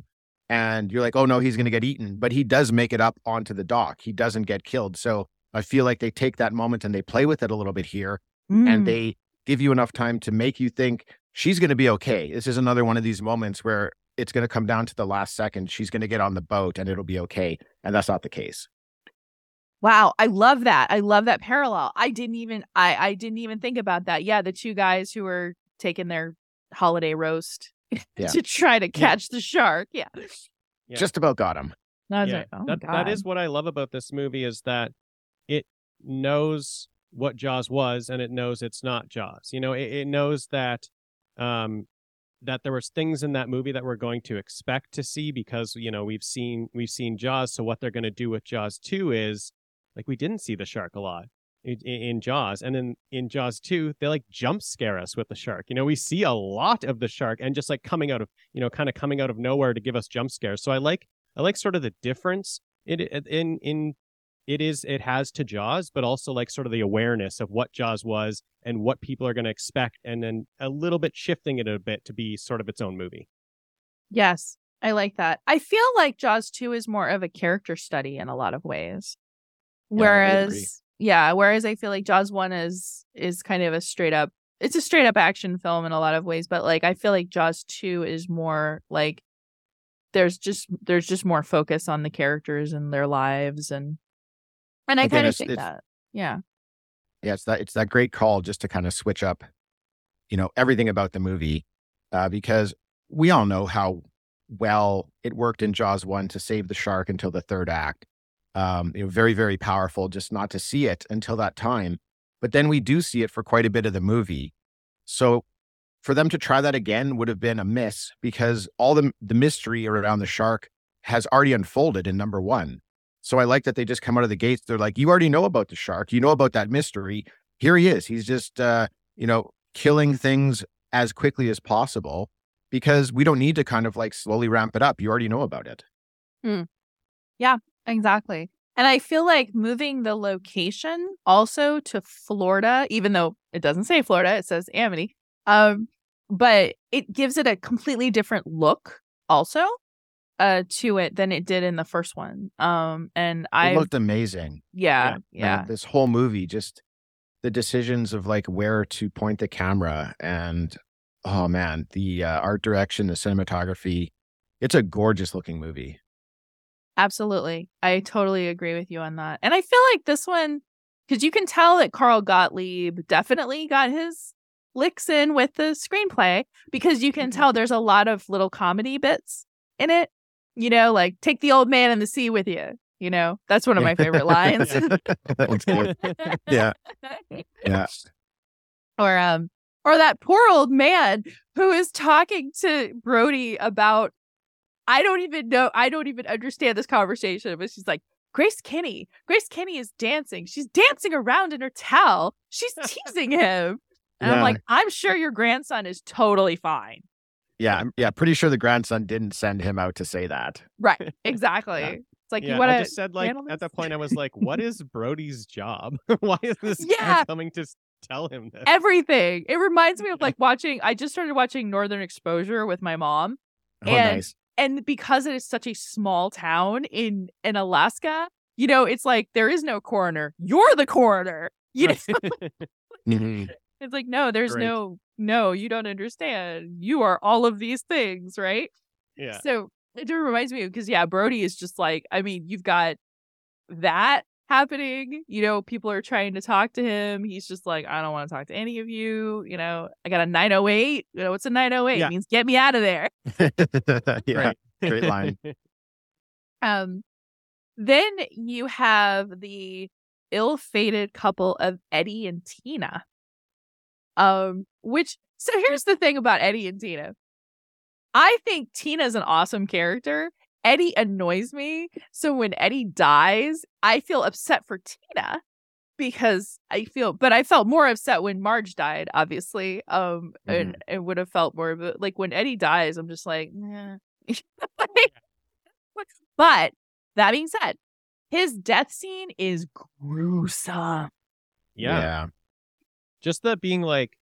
Speaker 4: And you're like, oh no, he's going to get eaten. But he does make it up onto the dock. He doesn't get killed. So I feel like they take that moment and they play with it a little bit here.
Speaker 2: Mm.
Speaker 4: And they give you enough time to make you think she's going to be okay. This is another one of these moments where it's going to come down to the last second. She's going to get on the boat and it'll be okay. And that's not the case.
Speaker 2: Wow, I love that. I love that parallel. I didn't even I I didn't even think about that. Yeah, the two guys who were taking their holiday roast
Speaker 4: Yeah.
Speaker 2: to try to catch the shark. Yeah.
Speaker 3: Yeah.
Speaker 4: Just about got him.
Speaker 2: I
Speaker 3: yeah,
Speaker 2: like, oh
Speaker 3: that that is what I love about this movie is that it knows what Jaws was and it knows it's not Jaws. You know, it, it knows that um that there was things in that movie that we're going to expect to see because you know we've seen we've seen Jaws. So what they're going to do with Jaws two is like we didn't see the shark a lot in, in Jaws, and then in Jaws two they like jump scare us with the shark. You know, we see a lot of the shark and just like coming out of you know kind of coming out of nowhere to give us jump scares. So I like I like sort of the difference it- in in it is it has to Jaws, but also like sort of the awareness of what Jaws was and what people are going to expect, and then a little bit shifting it a bit to be sort of its own movie.
Speaker 2: Yes, I like that. I feel like Jaws 2 is more of a character study in a lot of ways. Whereas yeah, whereas I feel like Jaws 1 is is kind of a straight up it's a straight up action film in a lot of ways, but like I feel like Jaws 2 is more like there's just there's just more focus on the characters and their lives and and I kind of think that. Yeah.
Speaker 4: yeah, it's that it's that great call just to kind of switch up, you know, everything about the movie, uh, because we all know how well it worked in Jaws one to save the shark until the third act. Um, you know, very very powerful. Just not to see it until that time, but then we do see it for quite a bit of the movie. So for them to try that again would have been a miss because all the the mystery around the shark has already unfolded in number one. So I like that they just come out of the gates. They're like, you already know about the shark. You know about that mystery. Here he is. He's just, uh, you know, killing things as quickly as possible because we don't need to kind of like slowly ramp it up. You already know about it.
Speaker 2: Exactly. And I feel like moving the location also to Florida, even though it doesn't say Florida, it says Amity. Um, but it gives it a completely different look also uh to it than it did in the first one. Um and I
Speaker 4: looked amazing.
Speaker 2: yeah, yeah.
Speaker 4: This whole movie, just the decisions of like where to point the camera and oh man, the uh, art direction, the cinematography. It's a gorgeous looking movie.
Speaker 2: Absolutely. I totally agree with you on that. And I feel like this one, because you can tell that Carl Gottlieb definitely got his licks in with the screenplay because you can
Speaker 3: Mhm.
Speaker 2: tell there's a lot of little comedy bits in it. You know, like take the old man in the sea with you. You know, that's one of my favorite lines.
Speaker 4: That one's good. yeah, yeah.
Speaker 2: or um or that poor old man who is talking to Brody about I don't even know I don't even understand this conversation but she's like Grace Kinney Grace Kinney is dancing she's dancing around in her towel she's teasing him and I'm like I'm sure your grandson is totally fine
Speaker 4: Yeah, I'm yeah, pretty sure the grandson didn't send him out to say that.
Speaker 2: right exactly
Speaker 4: Yeah.
Speaker 2: it's like
Speaker 3: yeah,
Speaker 2: you want
Speaker 3: I just said like
Speaker 2: handle
Speaker 3: at that point I was like, what is Brody's job? Why is this guy
Speaker 2: Yeah.
Speaker 3: coming to tell him this?
Speaker 2: everything it reminds me of like watching I just started watching Northern Exposure with my mom
Speaker 4: Oh,
Speaker 2: And-
Speaker 4: nice.
Speaker 2: And because it is such a small town in in Alaska, you know, it's like there is no coroner. You're the coroner. You know,
Speaker 4: Mhm.
Speaker 2: it's like no, there's
Speaker 3: Great.
Speaker 2: no no, you don't understand. You are all of these things, right?
Speaker 3: yeah.
Speaker 2: So it just reminds me because yeah, Brody is just like I mean, you've got that happening. You know, people are trying to talk to him. He's just like, I don't want to talk to any of you. You know, I got a 908. You know, what's a 908?
Speaker 3: Yeah.
Speaker 2: It means get me out of there.
Speaker 4: yeah, straight line.
Speaker 2: Um, then you have the ill-fated couple of Eddie and Tina. Um, which so here's the thing about Eddie and Tina. I think Tina's an awesome character. Eddie annoys me. So when Eddie dies, I feel upset for Tina because I feel but I felt more upset when Marge died, obviously. Um and it would have felt more but like when Eddie dies, I'm just like, nah. but that being said, his death scene is gruesome.
Speaker 3: yeah. Just that being like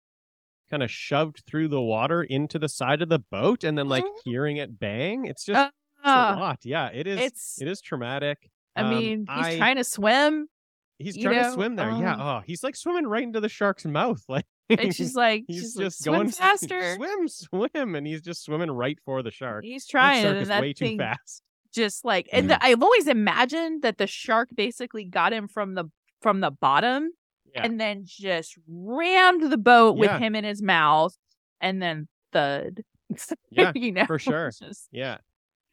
Speaker 3: kind of shoved through the water into the side of the boat and then like
Speaker 2: Mhm.
Speaker 3: hearing it bang. It's just
Speaker 2: Uh,
Speaker 3: it's a lot. Yeah, it is.
Speaker 2: it's
Speaker 3: it is traumatic.
Speaker 2: I
Speaker 3: Um,
Speaker 2: mean, he's
Speaker 3: I-
Speaker 2: trying to swim
Speaker 3: He's trying to swim there. yeah.
Speaker 2: um,
Speaker 3: Oh, he's like swimming right into the shark's mouth. Like
Speaker 2: and she's like
Speaker 3: he's
Speaker 2: she's
Speaker 3: just
Speaker 2: like,
Speaker 3: going
Speaker 2: swim faster.
Speaker 3: swim, swim, and he's just swimming right for the shark.
Speaker 2: He's trying
Speaker 3: shark
Speaker 2: and
Speaker 3: is way too fast.
Speaker 2: just like and the, I've always imagined that the shark basically got him from the from the bottom
Speaker 3: Yeah.
Speaker 2: and then just rammed the boat
Speaker 3: Yeah.
Speaker 2: with him in his mouth and then thud.
Speaker 3: Yeah,
Speaker 2: you know,
Speaker 3: for sure.
Speaker 2: Just-
Speaker 3: Yeah.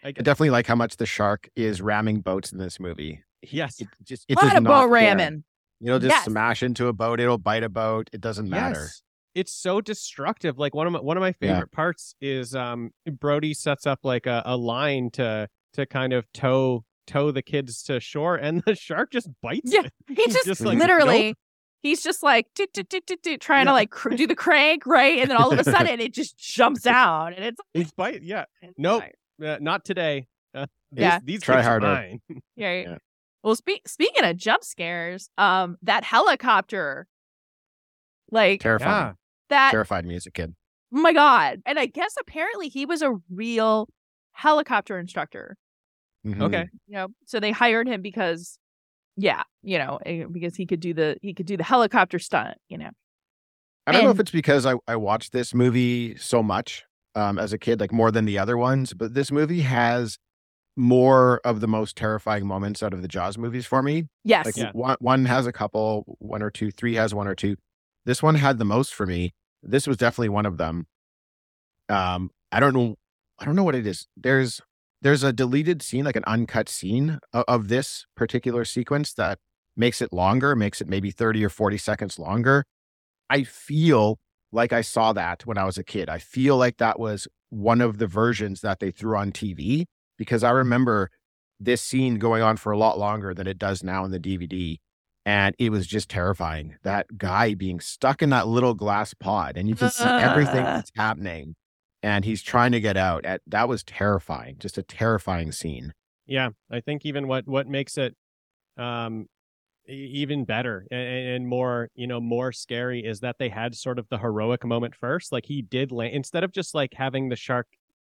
Speaker 3: I
Speaker 4: I definitely like how much the shark is ramming boats in this movie.
Speaker 3: yes.
Speaker 4: It just
Speaker 2: a lot of boat
Speaker 4: care.
Speaker 2: ramming.
Speaker 4: It'll just
Speaker 2: Yes.
Speaker 4: smash into a boat. It'll bite a boat. It doesn't matter.
Speaker 3: Yes. It's so destructive. Like one of my one of my
Speaker 4: Yeah.
Speaker 3: favorite parts is um Brody sets up like a, a line to to kind of tow tow the kids to shore and the shark just bites
Speaker 2: Yeah,
Speaker 3: it.
Speaker 2: He just,
Speaker 3: just like,
Speaker 2: literally,
Speaker 3: nope.
Speaker 2: he's just like doot, doot, doot, doot, doot, trying to like cr- do the crank, right? And then all of a sudden it just jumps down, and it's,
Speaker 3: He's bite yeah.
Speaker 2: it's
Speaker 3: Nope.
Speaker 2: Fine.
Speaker 3: Uh, not today. Uh, these,
Speaker 2: Yeah.
Speaker 3: these
Speaker 4: Try
Speaker 3: kids are
Speaker 4: harder.
Speaker 3: mine.
Speaker 2: Yeah. yeah.
Speaker 4: Yeah.
Speaker 2: Well, speak, speaking of jump scares, um, that helicopter, like
Speaker 4: Terrifying.
Speaker 3: Yeah.
Speaker 2: that,
Speaker 4: Terrified me as a kid.
Speaker 2: oh my god! And I guess apparently he was a real helicopter instructor.
Speaker 4: Mhm.
Speaker 3: Okay.
Speaker 2: You know, so they hired him because, yeah, you know, eh, because he could do the he could do the helicopter stunt. You know,
Speaker 4: I don't know if it's because I, I watched this movie so much um, as a kid, like more than the other ones, but this movie has more of the most terrifying moments out of the Jaws movies for me.
Speaker 2: yes,
Speaker 4: Like
Speaker 3: Yeah.
Speaker 4: one, one has a couple, one or two, three has one or two. This one had the most for me. This was definitely one of them. Um, I don't know, I don't know what it is. There's there's a deleted scene, like an uncut scene of, of this particular sequence that makes it longer, makes it maybe 30 or 40 seconds longer. I feel like I saw that when I was a kid. I feel like that was one of the versions that they threw on TV because I remember this scene going on for a lot longer than it does now in the DVD. And it was just terrifying. That guy being stuck in that little glass pod and you can see everything that's happening. And he's trying to get out. At, that was terrifying. Just a terrifying scene.
Speaker 3: Yeah, I think even what what makes it um even better and, and more you know more scary is that they had sort of the heroic moment first. Like he did land instead of just like having the shark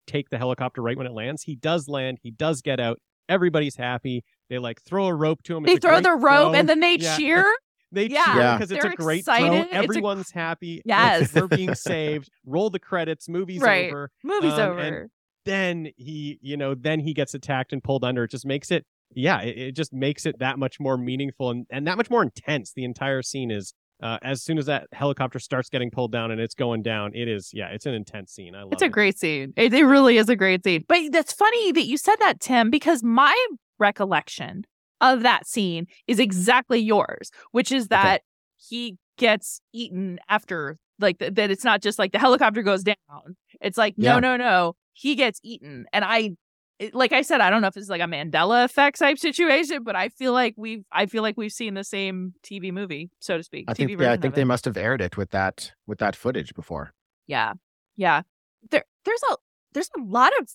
Speaker 3: take the helicopter right when it lands. He does land. He does get out. Everybody's happy. They like throw a rope to him.
Speaker 2: They
Speaker 3: It's
Speaker 2: throw the rope
Speaker 3: throw.
Speaker 2: and then they
Speaker 3: Yeah.
Speaker 2: cheer.
Speaker 3: They
Speaker 2: Yeah.
Speaker 3: cheer
Speaker 4: Yeah.
Speaker 3: because it's
Speaker 2: They're
Speaker 3: a great
Speaker 2: excited.
Speaker 3: throw.
Speaker 2: It's a-
Speaker 3: Everyone's happy. Like,
Speaker 2: Yes.
Speaker 3: they're being saved. Roll the credits. Movie's
Speaker 2: Right.
Speaker 3: over
Speaker 2: Movie's
Speaker 3: Um,
Speaker 2: over.
Speaker 3: then he you know then he gets attacked and pulled under it just makes it yeah it, it just makes it that much more meaningful and, and that much more intense the entire scene is uh, as soon as that helicopter starts getting pulled down and it's going down it is yeah it's an intense scene i love
Speaker 2: It's a
Speaker 3: it.
Speaker 2: great scene. It, it really is a great scene. But that's funny that you said that, Tim, because my recollection of that scene is exactly yours, which is that he gets eaten after, like, th- that it's not just like the helicopter goes down. It's like, no, no, no. He gets eaten. And I, it- like I said, I don't know if it's like a Mandela effect type situation, but I feel like we've, I feel like we've seen the same TV movie, so to speak.
Speaker 4: I
Speaker 2: TV
Speaker 4: think yeah, I think they must have aired it with that with that footage before.
Speaker 2: Yeah. Yeah. There there's a there's a lot of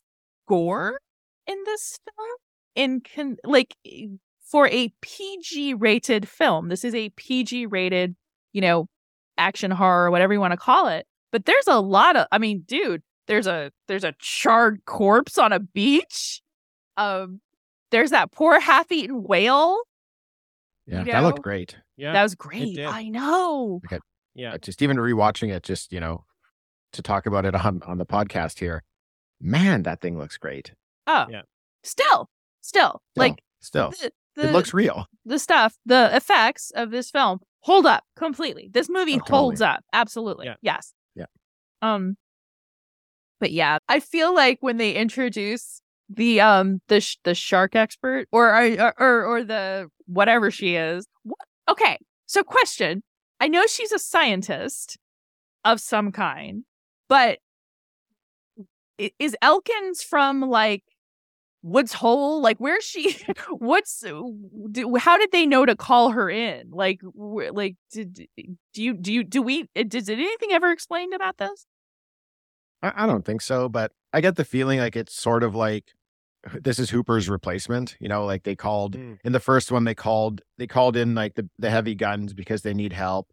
Speaker 2: gore in this film in con- like for a PG rated film. This is a PG rated, you know, action horror whatever you want to call it. But there's a lot of I mean, dude, there's a there's a charred corpse on a beach. Um there's that poor half-eaten whale.
Speaker 4: Yeah,
Speaker 2: You
Speaker 4: that looked great.
Speaker 3: yeah
Speaker 2: that was great. I know.
Speaker 3: yeah
Speaker 4: Uh, just even rewatching it, just you know, to talk about it on on the podcast here. Man, that thing looks great.
Speaker 2: Oh.
Speaker 3: Yeah.
Speaker 2: Still, still, like
Speaker 4: Still,
Speaker 2: the, the,
Speaker 4: it looks real.
Speaker 2: the stuff, the effects of this film hold up completely. This movie
Speaker 4: Oh, totally.
Speaker 2: holds up. Absolutely.
Speaker 3: Yeah.
Speaker 2: Yes.
Speaker 4: Yeah.
Speaker 2: Um but yeah, I feel like when they introduce the um the sh- the shark expert or or or, or the whatever she is. What? Okay. So question. I know she's a scientist of some kind, but is Elkins from like Woods Hole? Like, where's she? What's do, how did they know to call her in? Like, like did do you do you do we? uh, Does anything ever explained about this?
Speaker 4: I, I don't think so, but I get the feeling like it's sort of like this is Hooper's replacement. You know, like they called
Speaker 3: Mm.
Speaker 4: in the first one, they called they called in like the the heavy guns because they need help.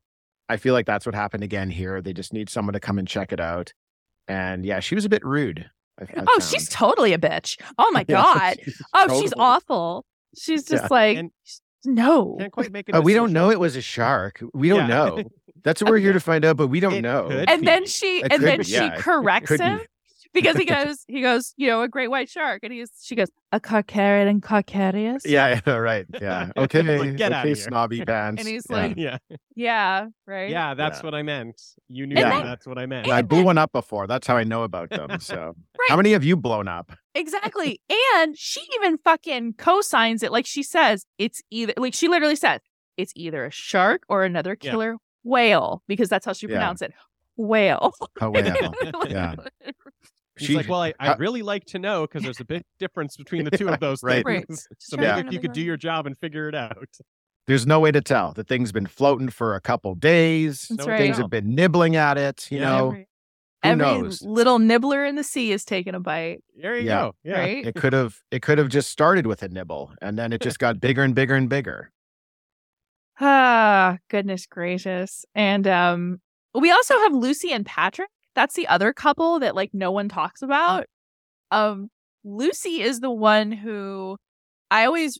Speaker 4: I feel like that's what happened again here. They just need someone to come and check it out. And yeah, she was a bit rude. I, I
Speaker 2: Oh,
Speaker 4: found.
Speaker 2: she's totally a bitch. Oh my
Speaker 4: Yeah,
Speaker 2: god.
Speaker 4: she's
Speaker 2: Oh, she's awful. She's just
Speaker 4: Yeah.
Speaker 2: like
Speaker 3: And-
Speaker 2: no.
Speaker 3: can't quite make it
Speaker 4: Uh, we don't know it was a shark. We don't
Speaker 3: Yeah.
Speaker 4: know. That's what we're here to find out, but we don't
Speaker 3: It
Speaker 4: know.
Speaker 2: And
Speaker 3: be.
Speaker 2: then she
Speaker 4: It
Speaker 2: and then
Speaker 4: be,
Speaker 2: she
Speaker 4: yeah, it
Speaker 2: corrects
Speaker 4: could be.
Speaker 2: him because he goes he goes you know a great white shark and he's she goes a carcarian and carcharias
Speaker 4: Yeah, yeah, right. Yeah. Okay.
Speaker 3: Like, get
Speaker 4: okay,
Speaker 3: outta here.
Speaker 4: snobby pants.
Speaker 2: And he's
Speaker 4: Yeah.
Speaker 2: like,
Speaker 3: yeah
Speaker 2: yeah right
Speaker 3: yeah that's
Speaker 4: Yeah.
Speaker 3: what i meant you knew
Speaker 2: And
Speaker 3: that that's what i meant
Speaker 4: I blew one up before. That's how I know about them. So,
Speaker 2: Right.
Speaker 4: how many have you blown up?
Speaker 2: exactly and she even fucking co-signs it like she says it's either like she literally says it's either a shark or another
Speaker 3: Yeah.
Speaker 2: killer whale because that's how she
Speaker 4: Yeah.
Speaker 2: pronounce it whale
Speaker 4: Oh, whale. Yeah.
Speaker 3: He's
Speaker 4: She-
Speaker 3: like, well, I, I'd
Speaker 4: how-
Speaker 3: really like to know because there's a big difference between the two of those
Speaker 4: Right.
Speaker 2: Right.
Speaker 3: things. So maybe if you
Speaker 2: of
Speaker 3: could do your job and figure it out.
Speaker 4: There's no way to tell. The thing's been floating for a couple days.
Speaker 2: That's
Speaker 3: No
Speaker 2: right.
Speaker 4: Things have been nibbling at it. You
Speaker 3: Yeah.
Speaker 4: know,
Speaker 2: Every-
Speaker 4: who
Speaker 2: Every
Speaker 4: knows?
Speaker 2: little nibbler in the sea is taking a bite,
Speaker 3: There you
Speaker 4: Yeah.
Speaker 3: go. Yeah.
Speaker 2: right?
Speaker 4: it could have it could have just started with a nibble, and then it just got bigger and bigger and bigger.
Speaker 2: Ah, goodness gracious. And um we also have Lucy and Patrick. That's the other couple that like no one talks about. Um Lucy is the one who I always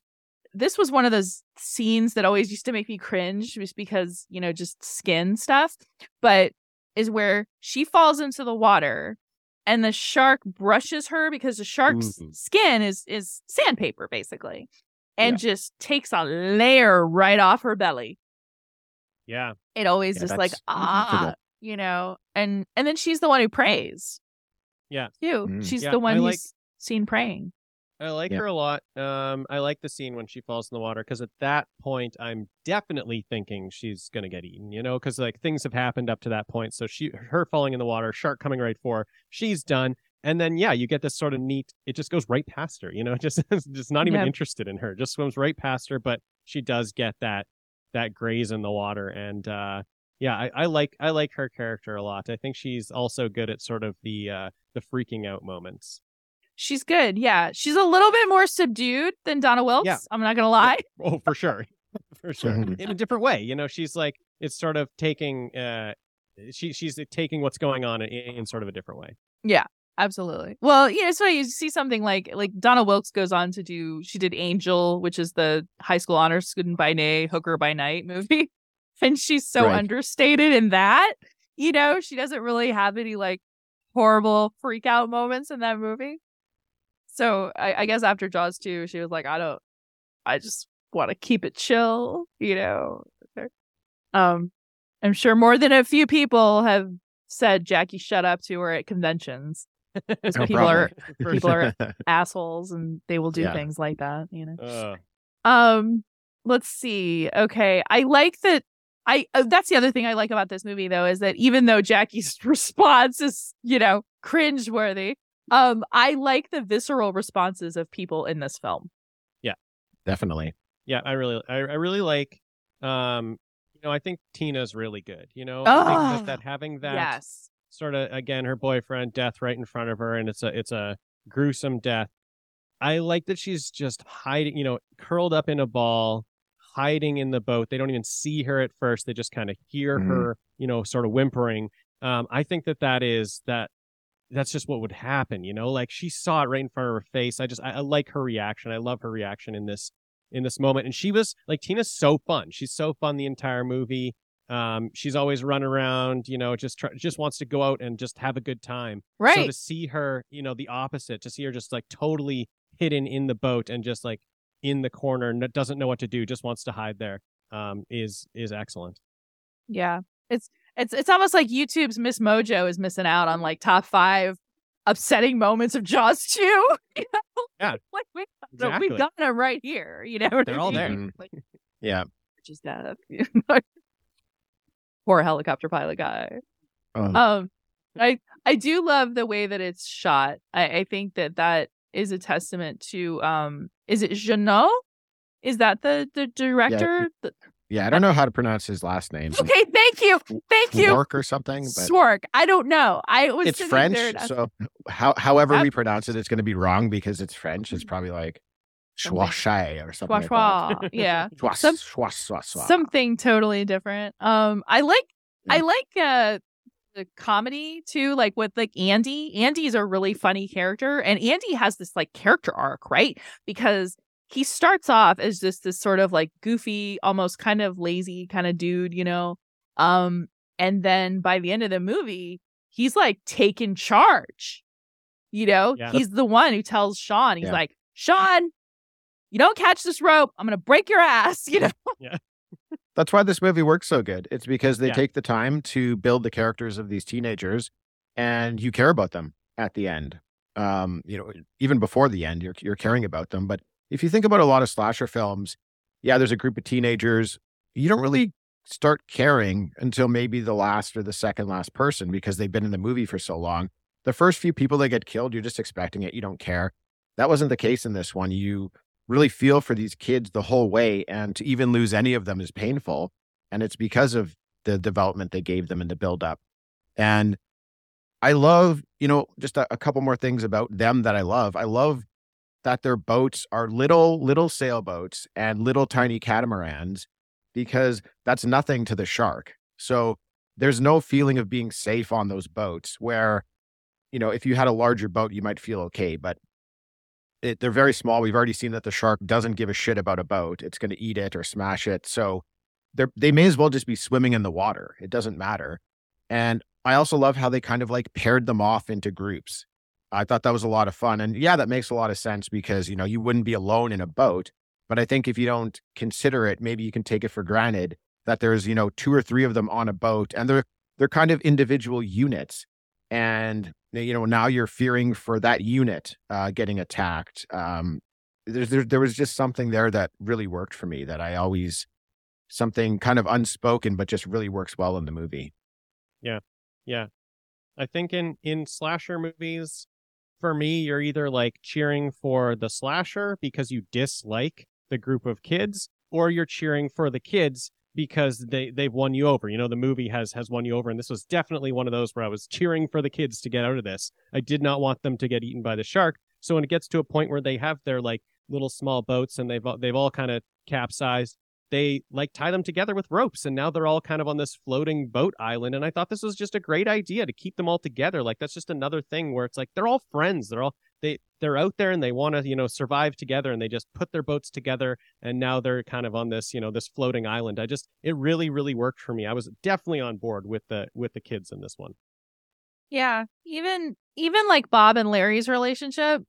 Speaker 2: this was one of those scenes that always used to make me cringe just because, you know, just skin stuff, but is where she falls into the water and the shark brushes her because the shark's
Speaker 4: Ooh.
Speaker 2: skin is is sandpaper basically and just takes a layer right off her belly
Speaker 3: Yeah.
Speaker 2: it always
Speaker 4: Yeah,
Speaker 2: just like ah you know and and then she's the one who prays
Speaker 3: Yeah.
Speaker 2: too
Speaker 4: Mm.
Speaker 2: she's
Speaker 3: Yeah,
Speaker 2: the one
Speaker 3: I
Speaker 2: who's
Speaker 3: like-
Speaker 2: seen praying
Speaker 3: I like
Speaker 4: Yeah.
Speaker 3: her a lot. Um, I like the scene when she falls in the water because at that point, I'm definitely thinking she's gonna get eaten. You know, because like things have happened up to that point. So she, her falling in the water, shark coming right for her, she's done. And then yeah, you get this sort of neat. It just goes right past her. You know, just just not even
Speaker 2: Yeah.
Speaker 3: interested in her. Just swims right past her. But she does get that that graze in the water, and uh, yeah, I, I like I like her character a lot. I think she's also good at sort of the uh, the freaking out moments.
Speaker 2: She's good. Yeah. She's a little bit more subdued than Donna Wilkes.
Speaker 3: Yeah.
Speaker 2: I'm not going to lie.
Speaker 3: Oh, for sure. for sure.
Speaker 4: Mhm.
Speaker 3: In a different way. You know, she's like it's sort of taking uh she she's taking what's going on in, in sort of a different way.
Speaker 2: Absolutely. Well, you know, so you see something like like Donna Wilkes goes on to do she did Angel, which is the high school honor student by day, hooker by night movie. And she's so
Speaker 4: Right.
Speaker 2: understated in that. You know, she doesn't really have any like horrible freak out moments in that movie. So I, I guess after Jaws 2, she was like, I don't I just want to keep it chill, you know. Um I'm sure more than a few people have said Jackie shut up to her at conventions. 'Cause
Speaker 4: No
Speaker 2: people are people are assholes and they will do
Speaker 4: Yeah.
Speaker 2: things like that, you know.
Speaker 3: Uh,
Speaker 2: Um let's see. Okay, I like that I uh, that's the other thing I like about this movie though is that even though Jackie's response is, you know, cringeworthy, um I like the visceral responses of people in this film. Yeah.
Speaker 4: Definitely.
Speaker 3: yeah, I really I, I really like um you know, I think Tina's really good. You know, I think
Speaker 2: Ah,
Speaker 3: that, that having that
Speaker 2: yes.
Speaker 3: Sort of again her boyfriend death right in front of her and it's a it's a gruesome death. I like that she's just hiding you know curled up in a ball hiding in the boat. They don't even see her at first. They just kind of hear
Speaker 4: Mhm.
Speaker 3: her you know sort of whimpering. Um i think that that is that that's just what would happen you know? Like she saw it right in front of her face. I just I, I like her reaction. I love her reaction in this in this moment. And she was like tina's so fun. She's so fun the entire movie um she's always run around you know just try, just wants to go out and just have a good time
Speaker 2: Right.
Speaker 3: so to see her you know the opposite to see her just like totally hidden in the boat and just like in the corner and doesn't know what to do just wants to hide there um is is excellent
Speaker 2: Yeah. It's it's it's almost like YouTube's Miss Mojo is missing out on like top 5 upsetting moments of Jaws 2. You know?
Speaker 3: Yeah.
Speaker 2: Like we,
Speaker 3: exactly
Speaker 2: we've got them right here, you know. what
Speaker 3: They're all there.
Speaker 2: mean?
Speaker 4: Mhm.
Speaker 2: Like
Speaker 4: Yeah.
Speaker 2: just death. Poor helicopter pilot guy.
Speaker 4: Um,
Speaker 2: Um, I I do love the way that it's shot. I, I think that that is a testament to um. Is it Jeannot? Is that the the director? The-
Speaker 4: yeah. I don't know how to pronounce his last name.
Speaker 2: okay, thank you, thank you.
Speaker 4: Work or something, but
Speaker 2: Swark. I don't know. I was
Speaker 4: it's French. So how, however we pronounce it, it's going to be wrong because it's French. It's probably like Schwashay or something.
Speaker 2: schwa
Speaker 4: like
Speaker 2: yeah,
Speaker 4: Schwas,
Speaker 2: Some-
Speaker 4: schwas, schwas, schwa.
Speaker 2: something totally different. Um, I like I like uh the comedy too, like with like Andy. Andy's a really funny character, and Andy has this like character arc, right? Because he starts off as just this sort of like goofy, almost kind of lazy kind of dude, you know. Um, and then by the end of the movie, he's like taking charge. You know,
Speaker 3: Yeah.
Speaker 2: he's the one who tells Sean, he's
Speaker 4: Yeah.
Speaker 2: like, Sean, you don't catch this rope, I'm gonna break your ass, you know. Yeah.
Speaker 4: That's why this movie works so good. It's because they
Speaker 3: Yeah.
Speaker 4: take the time to build the characters of these teenagers, and you care about them at the end. Um, you know, even before the end, you're you're caring about them. But if you think about a lot of slasher films, yeah, there's a group of teenagers. You don't really start caring until maybe the last or the second last person because they've been in the movie for so long. The first few people that get killed, you're just expecting it. You don't care. That wasn't the case in this one. You really feel for these kids the whole way and to even lose any of them is painful and it's because of the development they gave them and the build up and i love you know just a, a couple more things about them that i love. I love that their boats are little little sailboats and little tiny catamarans because that's nothing to the shark. So there's no feeling of being safe on those boats where you know if you had a larger boat you might feel okay but it, they're very small. We've already seen that the shark doesn't give a shit about a boat. It's going to eat it or smash it. So they they may as well just be swimming in the water. It doesn't matter. And I also love how they kind of like paired them off into groups. I thought that was a lot of fun. And yeah, that makes a lot of sense because, you know, you wouldn't be alone in a boat. But I think if you don't consider it, maybe you can take it for granted that there's, you know, two or three of them on a boat and they're they're kind of individual units. And you know now you're fearing for that unit uh, getting attacked. Um, there, there, there was just something there that really worked for me that I always something kind of unspoken, but just really works well in the movie.
Speaker 3: Yeah, yeah. I think in in slasher movies, for me, you're either like cheering for the slasher because you dislike the group of kids, or you're cheering for the kids because they they've won you over. You know, the movie has has won you over, and this was definitely one of those where I was cheering for the kids to get out of this. I did not want them to get eaten by the shark. So when it gets to a point where they have their like little small boats and they've they've all kind of capsized, they like tie them together with ropes and now they're all kind of on this floating boat island and i thought this was just a great idea to keep them all together like that's just another thing where it's like they're all friends they're all they they're out there and they want to you know survive together and they just put their boats together and now they're kind of on this you know this floating island i just it really really worked for me i was definitely on board with the with the kids in this one
Speaker 2: Yeah, even even like Bob and Larry's relationship,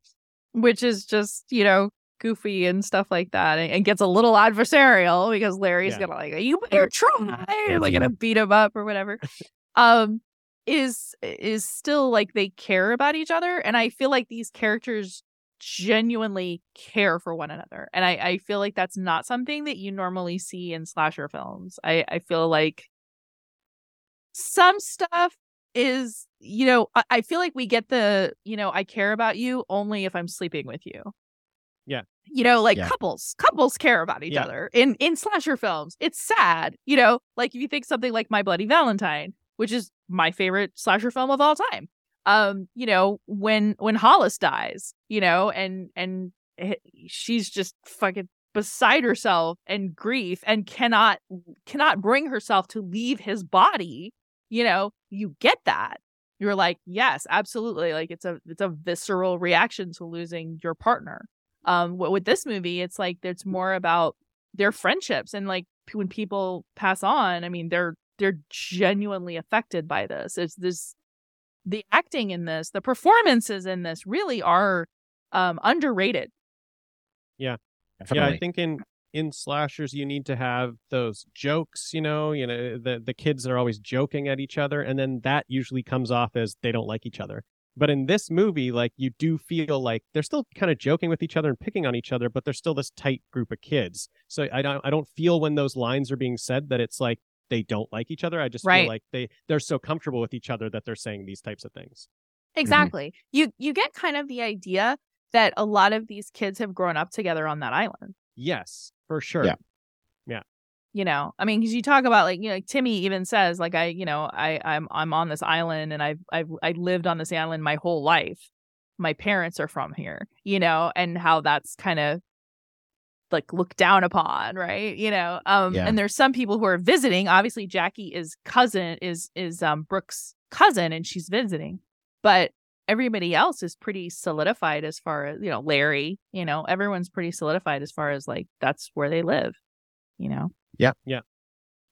Speaker 2: which is just you know goofy and stuff like that, and, and gets a little adversarial because Larry's
Speaker 3: Yeah.
Speaker 2: gonna like you better try, like gonna beat him up or whatever. um, is is still like they care about each other, and I feel like these characters genuinely care for one another, and I I feel like that's not something that you normally see in slasher films. I I feel like some stuff is you know I, I feel like we get the you know i care about you only if i'm sleeping with you
Speaker 3: Yeah.
Speaker 2: you know like
Speaker 4: Yeah.
Speaker 2: couples couples care about each
Speaker 3: Yeah.
Speaker 2: other in in slasher films it's sad you know like if you think something like my bloody valentine which is my favorite slasher film of all time. Um you know when when hollis dies you know and and she's just fucking beside herself and grief and cannot cannot bring herself to leave his body you know you get that. You're like yes absolutely. Like it's a it's a visceral reaction to losing your partner. Um with this movie it's like it's more about their friendships and like when people pass on i mean they're they're genuinely affected by this. It's this the acting in this the performances in this really are um underrated.
Speaker 3: Yeah.
Speaker 4: Definitely.
Speaker 3: i think in in slashers you need to have those jokes you know you know the the kids are always joking at each other and then that usually comes off as they don't like each other. But in this movie like you do feel like they're still kind of joking with each other and picking on each other but they're still this tight group of kids. So i don't i don't feel when those lines are being said that it's like they don't like each other i just
Speaker 2: Right.
Speaker 3: feel like they they're so comfortable with each other that they're saying these types of things. Mm-hmm.
Speaker 2: Exactly. You you get kind of the idea that a lot of these kids have grown up together on that island.
Speaker 3: Yes for sure.
Speaker 4: Yeah.
Speaker 2: you know i mean because you talk about like you know like timmy even says like i you know i i'm i'm on this island and i've i've i lived on this island my whole life. My parents are from here you know and how that's kind of like looked down upon right you know um
Speaker 4: Yeah.
Speaker 2: and there's some people who are visiting obviously jackie is cousin is is um brooke's cousin and she's visiting but everybody else is pretty solidified as far as you know larry you know everyone's pretty solidified as far as like that's where they live you know
Speaker 4: Yeah.
Speaker 3: Yeah.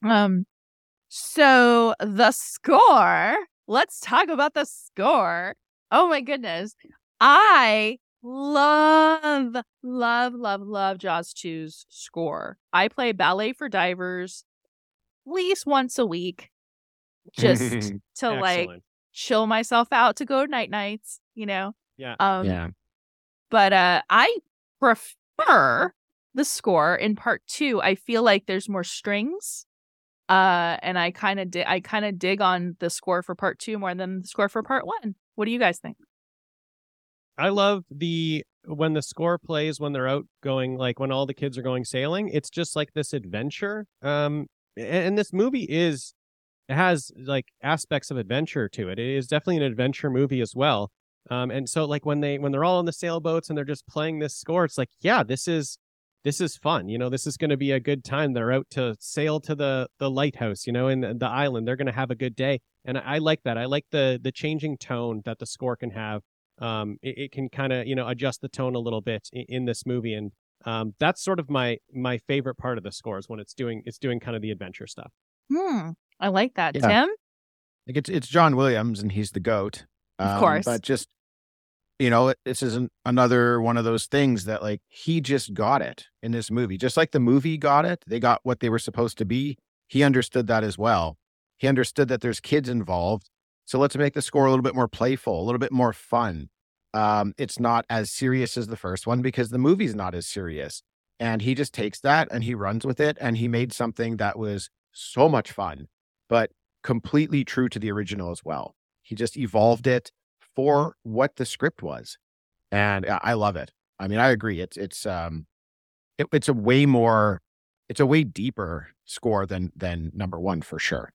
Speaker 2: um so the score let's talk about the score oh my goodness i love love love love jaws 2's score i play ballet for divers at least once a week just to like chill myself out to go night nights, you know.
Speaker 3: Yeah.
Speaker 2: Um
Speaker 4: yeah.
Speaker 2: but uh I prefer the score in part 2. I feel like there's more strings. Uh and I kind of di- I kind of dig on the score for part 2 more than the score for part 1. What do you guys think?
Speaker 3: I love the when the score plays when they're out going like when all the kids are going sailing. It's just like this adventure. Um, and, and this movie is it has like aspects of adventure to it. It is definitely an adventure movie as well. Um, and so like when they when they're all on the sailboats and they're just playing this score, it's like yeah, this is this is fun. You know, this is going to be a good time. They're out to sail to the the lighthouse, you know, in the, the island. They're going to have a good day, and I, I like that. I like the the changing tone that the score can have um, it, it can kind of you know adjust the tone a little bit in, in this movie, and um, that's sort of my my favorite part of the score is when it's doing it's doing kind of the adventure stuff.
Speaker 2: Hmm. I like that.
Speaker 4: Yeah.
Speaker 2: Tim?
Speaker 4: Like it's it's John Williams and he's the goat.
Speaker 2: Of
Speaker 4: Um,
Speaker 2: course.
Speaker 4: But just you know, it- this isn't another one of those things that like he just got it in this movie. Just like the movie got it, they got what they were supposed to be. He understood that as well. He understood that there's kids involved So let's make the score a little bit more playful, a little bit more fun. Um, it's not as serious as the first one because the movie's not as serious. And he just takes that and he runs with it. And he made something that was so much fun, but completely true to the original as well. He just evolved it for what the script was. And I love it. I mean, I agree. It's, it's, um, it, it's a way more, it's a way deeper score than, than number one for sure.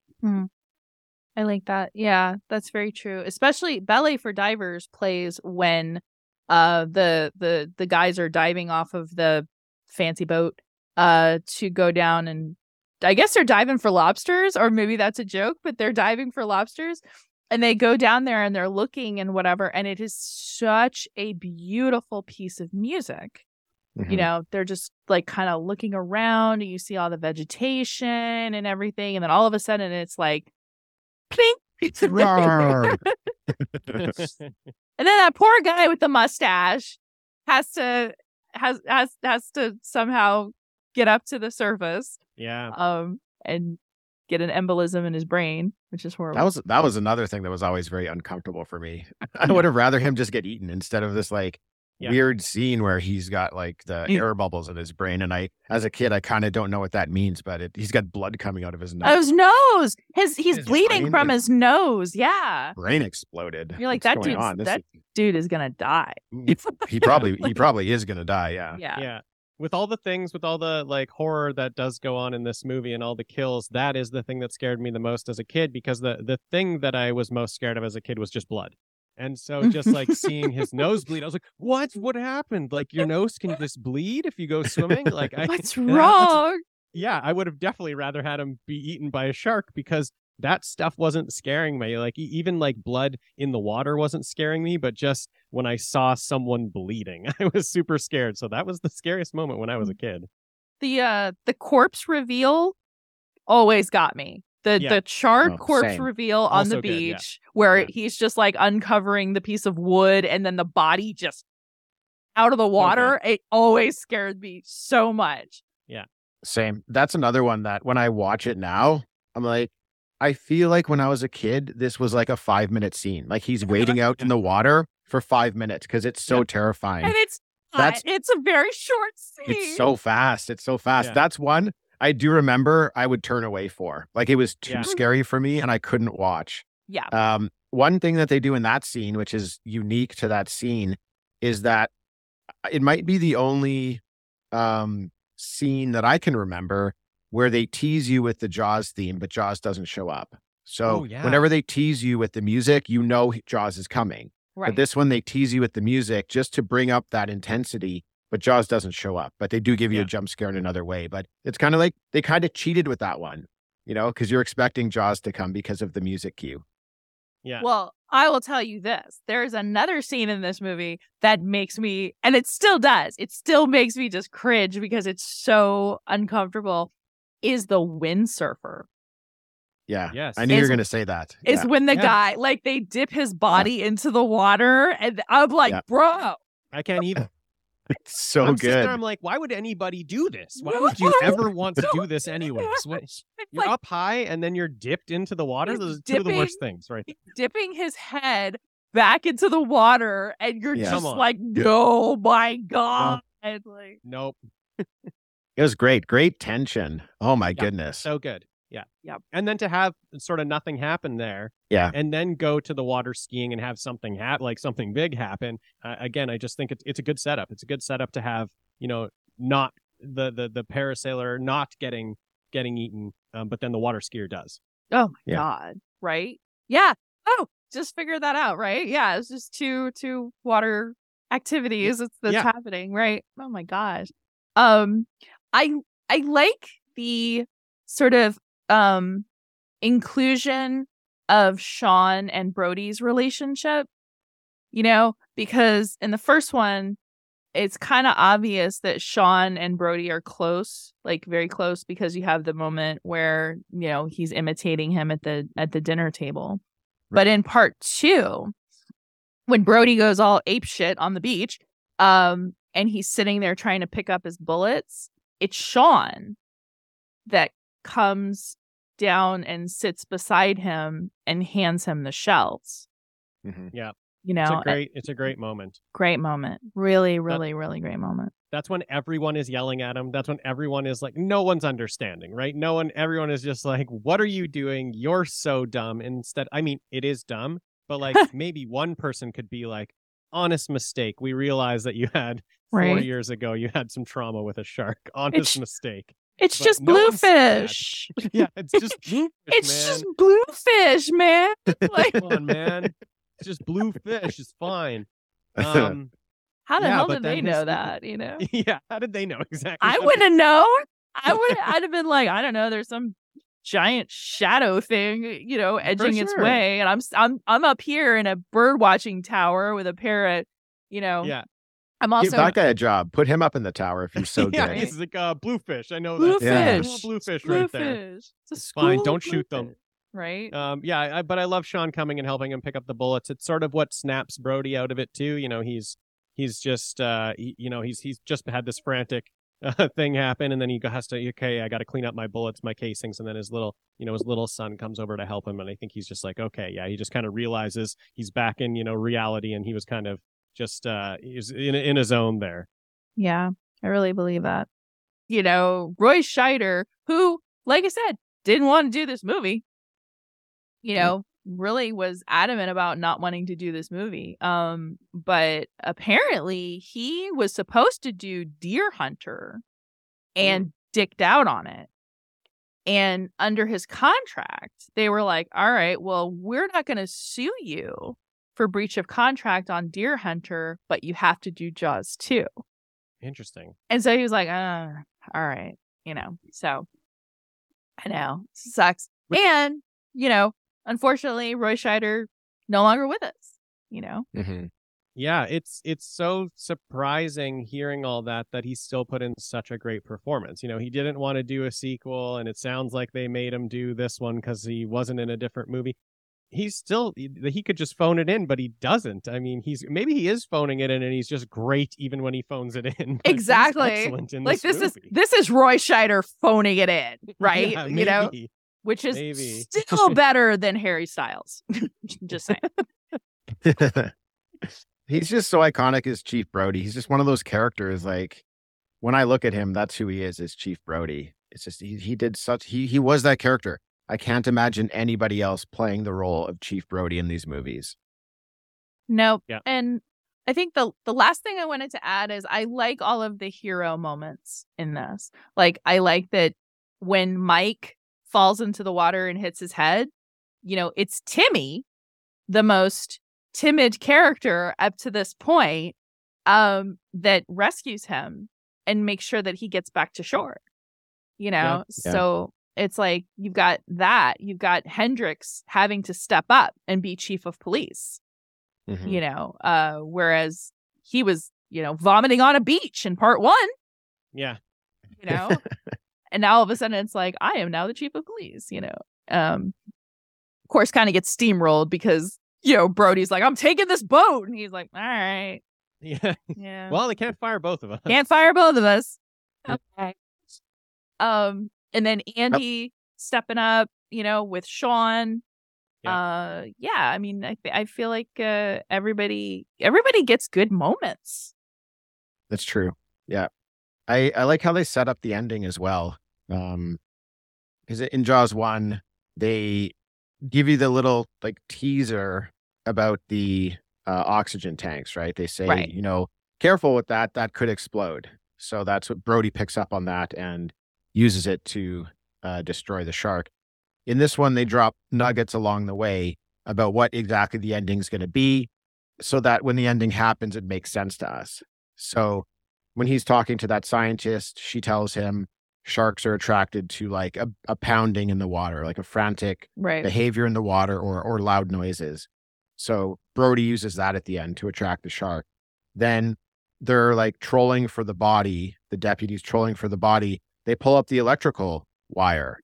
Speaker 2: I like that. Yeah, that's very true. Especially Ballet for Divers plays when uh the the the guys are diving off of the fancy boat uh to go down and I guess they're diving for lobsters or maybe that's a joke, but they're diving for lobsters and they go down there and they're looking and whatever and it is such a beautiful piece of music. You
Speaker 4: Mhm.
Speaker 2: know, they're just like kind of looking around and you see all the vegetation and everything and then all of a sudden it's like. and then that poor guy with the mustache has to has has has to somehow get up to the surface
Speaker 3: yeah.
Speaker 2: um and get an embolism in his brain which is horrible
Speaker 4: That was that was another thing that was always very uncomfortable for me. I would have rather him just get eaten instead of this like
Speaker 3: Yeah.
Speaker 4: weird scene where he's got like the
Speaker 2: Yeah.
Speaker 4: air bubbles in his brain. And I, as a kid, I kind of don't know what that means, but it, he's got blood coming out of his
Speaker 2: Oh,
Speaker 4: nose.
Speaker 2: his nose his he's
Speaker 4: His
Speaker 2: bleeding
Speaker 4: brain
Speaker 2: from
Speaker 4: is-
Speaker 2: his nose yeah
Speaker 4: brain exploded.
Speaker 2: You're like,
Speaker 4: What's
Speaker 2: that
Speaker 4: going
Speaker 2: dude's-
Speaker 4: on? This
Speaker 2: that- dude is gonna die
Speaker 4: is- he probably he probably is gonna die. Yeah.
Speaker 2: yeah
Speaker 3: yeah with all the things with all the like horror that does go on in this movie and all the kills that is the thing that scared me the most as a kid because the the thing that i was most scared of as a kid was just blood and so just like seeing his nose bleed i was like what? What happened? Like your nose can just bleed if you go swimming? Like I,
Speaker 2: what's
Speaker 3: I-
Speaker 2: wrong?
Speaker 3: Yeah i would have definitely rather had him be eaten by a shark because that stuff wasn't scaring me like even like blood in the water wasn't scaring me but just when i saw someone bleeding i was super scared so that was the scariest moment when i was a kid.
Speaker 2: The uh the corpse reveal always got me the
Speaker 3: Yeah.
Speaker 2: the charred
Speaker 4: Oh,
Speaker 2: corpse
Speaker 4: same.
Speaker 2: reveal on the
Speaker 3: Also good, yeah.
Speaker 2: beach where
Speaker 3: Yeah.
Speaker 2: he's just like uncovering the piece of wood and then the body just out of the water it always scared me so much Yeah.
Speaker 4: Same. That's another one that when I watch it now, I'm like, I feel like when I was a kid, this was like a five minute scene. Like he's waiting out in the water for five minutes because it's so
Speaker 3: Yeah.
Speaker 4: terrifying.
Speaker 2: and it's
Speaker 4: That's-
Speaker 2: uh, it's a very short scene
Speaker 4: It's so fast. It's so fast.
Speaker 3: Yeah.
Speaker 4: That's one I do remember I would turn away for. Like it was too
Speaker 3: Yeah.
Speaker 4: scary for me and I couldn't watch.
Speaker 2: yeah
Speaker 4: Um, one thing that they do in that scene, which is unique to that scene, is that it might be the only um, scene that I can remember where they tease you with the Jaws theme, but Jaws doesn't show up. So
Speaker 3: Oh, yeah.
Speaker 4: whenever they tease you with the music, you know Jaws is coming.
Speaker 2: right
Speaker 4: But this one, they tease you with the music just to bring up that intensity. But Jaws doesn't show up. But they do give you
Speaker 3: Yeah.
Speaker 4: a jump scare in another way. But it's kind of like they kind of cheated with that one, you know, because you're expecting Jaws to come because of the music cue.
Speaker 3: yeah
Speaker 2: Well, I will tell you this. There's another scene in this movie that makes me, and it still does, it still makes me just cringe because it's so uncomfortable. Is the windsurfer.
Speaker 4: Yeah.
Speaker 3: yes
Speaker 4: I knew you
Speaker 2: Is-
Speaker 4: were going to say that.
Speaker 2: Is
Speaker 4: Yeah.
Speaker 2: when the
Speaker 3: Yeah.
Speaker 2: guy, like, they dip his body into the water, and I'm like,
Speaker 4: Yeah.
Speaker 2: bro,
Speaker 3: i can't either
Speaker 4: It's so
Speaker 3: I'm
Speaker 4: good.
Speaker 3: there, I'm like, why would anybody do this? Why would you ever want to do this anyways? What- You're
Speaker 2: like
Speaker 3: up high and then you're dipped into the water.
Speaker 2: He's
Speaker 3: Those are two of the
Speaker 2: dipping-
Speaker 3: worst things, right?
Speaker 2: dipping his head back into the water, and you're
Speaker 4: Yeah.
Speaker 2: just like, no, my God. Like,
Speaker 3: Nope.
Speaker 4: It was great. Great tension. Oh my
Speaker 3: Yeah.
Speaker 4: goodness.
Speaker 3: So good. Yeah.
Speaker 2: Yep.
Speaker 3: And then to have sort of nothing happen there.
Speaker 4: Yeah.
Speaker 3: And then go to the water skiing and have something happen, like something big happen. Uh, again, I just think it's it's a good setup. It's a good setup to have, you know, not the the the parasailer not getting getting eaten, um, but then the water skier does.
Speaker 2: Oh my
Speaker 4: Yeah.
Speaker 2: god. Right? Yeah. Oh, just figure that out, right? Yeah, it's just two two water activities that's, that's
Speaker 3: Yeah.
Speaker 2: happening, right? Oh my gosh. Um I I like the sort of um inclusion of Sean and Brody's relationship. You know, because in the first one it's kind of obvious that Sean and Brody are close, like very close, because you have the moment where you know he's imitating him at the at the dinner table. But in part two, when Brody goes all ape shit on the beach, um, and he's sitting there trying to pick up his bullets, it's Sean that comes down and sits beside him and hands him the shells.
Speaker 4: Mhm.
Speaker 2: You know,
Speaker 3: It's a
Speaker 2: a
Speaker 3: great it's a great moment.
Speaker 2: great moment. Really, really, really great moment.
Speaker 3: That's when everyone is yelling at him. That's when everyone is like no one's understanding, right? No one everyone is just like what are you doing? You're so dumb. Instead, I mean, it is dumb, but like maybe one person could be like honest mistake. We realize that you had 4
Speaker 2: Right.
Speaker 3: years ago you had some trauma with a shark. Honest
Speaker 2: It's-
Speaker 3: mistake.
Speaker 2: It's
Speaker 3: But
Speaker 2: just
Speaker 3: no one said that.
Speaker 2: bluefish.
Speaker 3: Yeah, it's just bluefish,
Speaker 2: It's
Speaker 3: man.
Speaker 2: just bluefish, man. Like,
Speaker 3: Come on, man. It's just bluefish. It's fine. Um,
Speaker 2: how the
Speaker 3: Yeah,
Speaker 2: hell did they know
Speaker 3: his-
Speaker 2: that? You know,
Speaker 3: yeah. How did they know exactly?
Speaker 2: I wouldn't have known. I would. I'd have been like, I don't know. There's some giant shadow thing, you know, edging its way, and I'm I'm I'm up here in a bird watching tower with a parrot. You know,
Speaker 3: Yeah.
Speaker 2: I'm
Speaker 4: Give
Speaker 2: also
Speaker 4: that guy a job. Put him up in the tower if he's so
Speaker 3: yeah,
Speaker 4: good.
Speaker 3: he's like uh, bluefish. I know
Speaker 2: bluefish.
Speaker 3: that.
Speaker 4: Yeah.
Speaker 3: Bluefish
Speaker 2: Bluefish.
Speaker 3: right there.
Speaker 2: It's, a
Speaker 3: It's fine, don't
Speaker 2: of
Speaker 3: shoot them.
Speaker 2: Right.
Speaker 3: Um, yeah, I, but I love Sean coming and helping him pick up the bullets. It's sort of what snaps Brody out of it too. You know, he's he's just uh, he, you know, he's he's just had this frantic uh, thing happen, and then he has to okay, I got to clean up my bullets, my casings, and then his little you know his little son comes over to help him, and I think he's just like okay, yeah, he just kind of realizes he's back in you know reality, and he was kind of just uh, is in in his own there.
Speaker 2: Yeah, I really believe that. You know, Roy Scheider, who, like I said, didn't want to do this movie, you know, really was adamant about not wanting to do this movie. Um, but apparently he was supposed to do Deer Hunter and dicked out on it. And under his contract, they were like, all right, well, we're not going to sue you for breach of contract on Deer Hunter, but you have to do Jaws too.
Speaker 3: Interesting.
Speaker 2: And so he was like, uh, all right, you know. So I know sucks. And, you know, unfortunately, Roy Scheider no longer with us, you know.
Speaker 4: Mhm.
Speaker 3: Yeah, it's it's so surprising hearing all that that he still put in such a great performance. You know, he didn't want to do a sequel, and it sounds like they made him do this one because he wasn't in a different movie. He's still he he could just phone it in, but he doesn't. I mean, he's maybe he is phoning it in, and he's just great even when he phones it in.
Speaker 2: Exactly.
Speaker 3: excellent in
Speaker 2: Like this is
Speaker 3: movie.
Speaker 2: this is Roy Scheider phoning it in, right?
Speaker 3: Yeah,
Speaker 2: you know, which is
Speaker 3: maybe.
Speaker 2: still better than Harry Styles. Just saying.
Speaker 4: he's just so iconic as Chief Brody. He's just one of those characters. Like when I look at him, that's who he is. Is Chief Brody. It's just he, he did such he he was that character. I can't imagine anybody else playing the role of Chief Brody in these movies.
Speaker 2: Nope.
Speaker 3: Yeah.
Speaker 2: And I think the the last thing I wanted to add is I like all of the hero moments in this. Like I like that when Mike falls into the water and hits his head, you know, it's Timmy, the most timid character up to this point, um, that rescues him and makes sure that he gets back to shore. You know,
Speaker 4: Yeah.
Speaker 2: so it's like you've got that, you've got Hendricks having to step up and be chief of police
Speaker 4: Mhm.
Speaker 2: you know uh whereas he was you know vomiting on a beach in part one.
Speaker 3: Yeah.
Speaker 2: you know? And now all of a sudden it's like i am now the chief of police you know? Um of course kind of gets steamrolled because you know brody's like i'm taking this boat. And he's like all right.
Speaker 3: Yeah.
Speaker 2: yeah.
Speaker 3: Well, they can't fire both of us.
Speaker 2: can't fire both of us. Okay. Um and then andy stepping up you know with sean uh yeah i mean i, I feel like uh everybody everybody gets good moments
Speaker 4: That's true. Yeah. I, I like how they set up the ending as well. Um because in Jaws one, they give you the little like teaser about the uh, oxygen tanks, right? They say,
Speaker 2: Right.
Speaker 4: you know, careful with that, that could explode. So that's what Brody picks up on that and uses it to uh, destroy the shark. In this one, they drop nuggets along the way about what exactly the ending is going to be so that when the ending happens, it makes sense to us. So when he's talking to that scientist, she tells him sharks are attracted to like a, a pounding in the water, like a frantic
Speaker 2: right
Speaker 4: behavior in the water or or loud noises. So Brody uses that at the end to attract the shark. Then they're like trolling for the body, the deputy's trolling for the body. They pull up the electrical wire.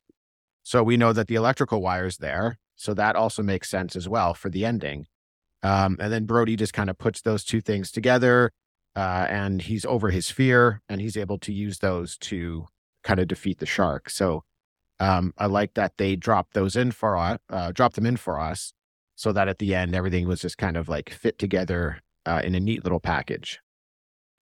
Speaker 4: So we know that the electrical wire is there. So that also makes sense as well for the ending. Um, and then Brody just kind of puts those two things together uh, and he's over his fear and he's able to use those to kind of defeat the shark. So Um, I like that they dropped those in for us, uh, dropped them in for us, so that at the end everything was just kind of like fit together uh, in a neat little package.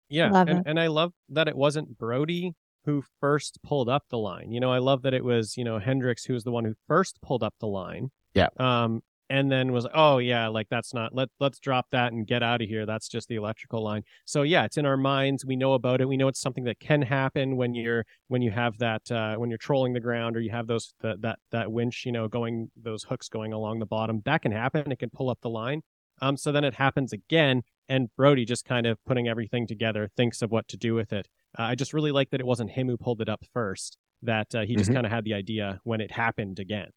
Speaker 3: Yeah, and, and I love that it wasn't Brody who first pulled up the line. You know, I love that it was you know Hendricks who was the one who first pulled up the line.
Speaker 4: Yeah.
Speaker 3: Um, and then was oh yeah, like that's not let let's drop that and get out of here. That's just the electrical line. So yeah, it's in our minds. We know about it. We know it's something that can happen when you're when you have that uh, when you're trolling the ground or you have those that that that winch you know going those hooks going along the bottom. That can happen. It can pull up the line. Um, so then it happens again, and Brody just kind of putting everything together, thinks of what to do with it. Uh, I just really like that it wasn't him who pulled it up first. That uh, he just
Speaker 4: Mhm.
Speaker 3: kind of had the idea when it happened again.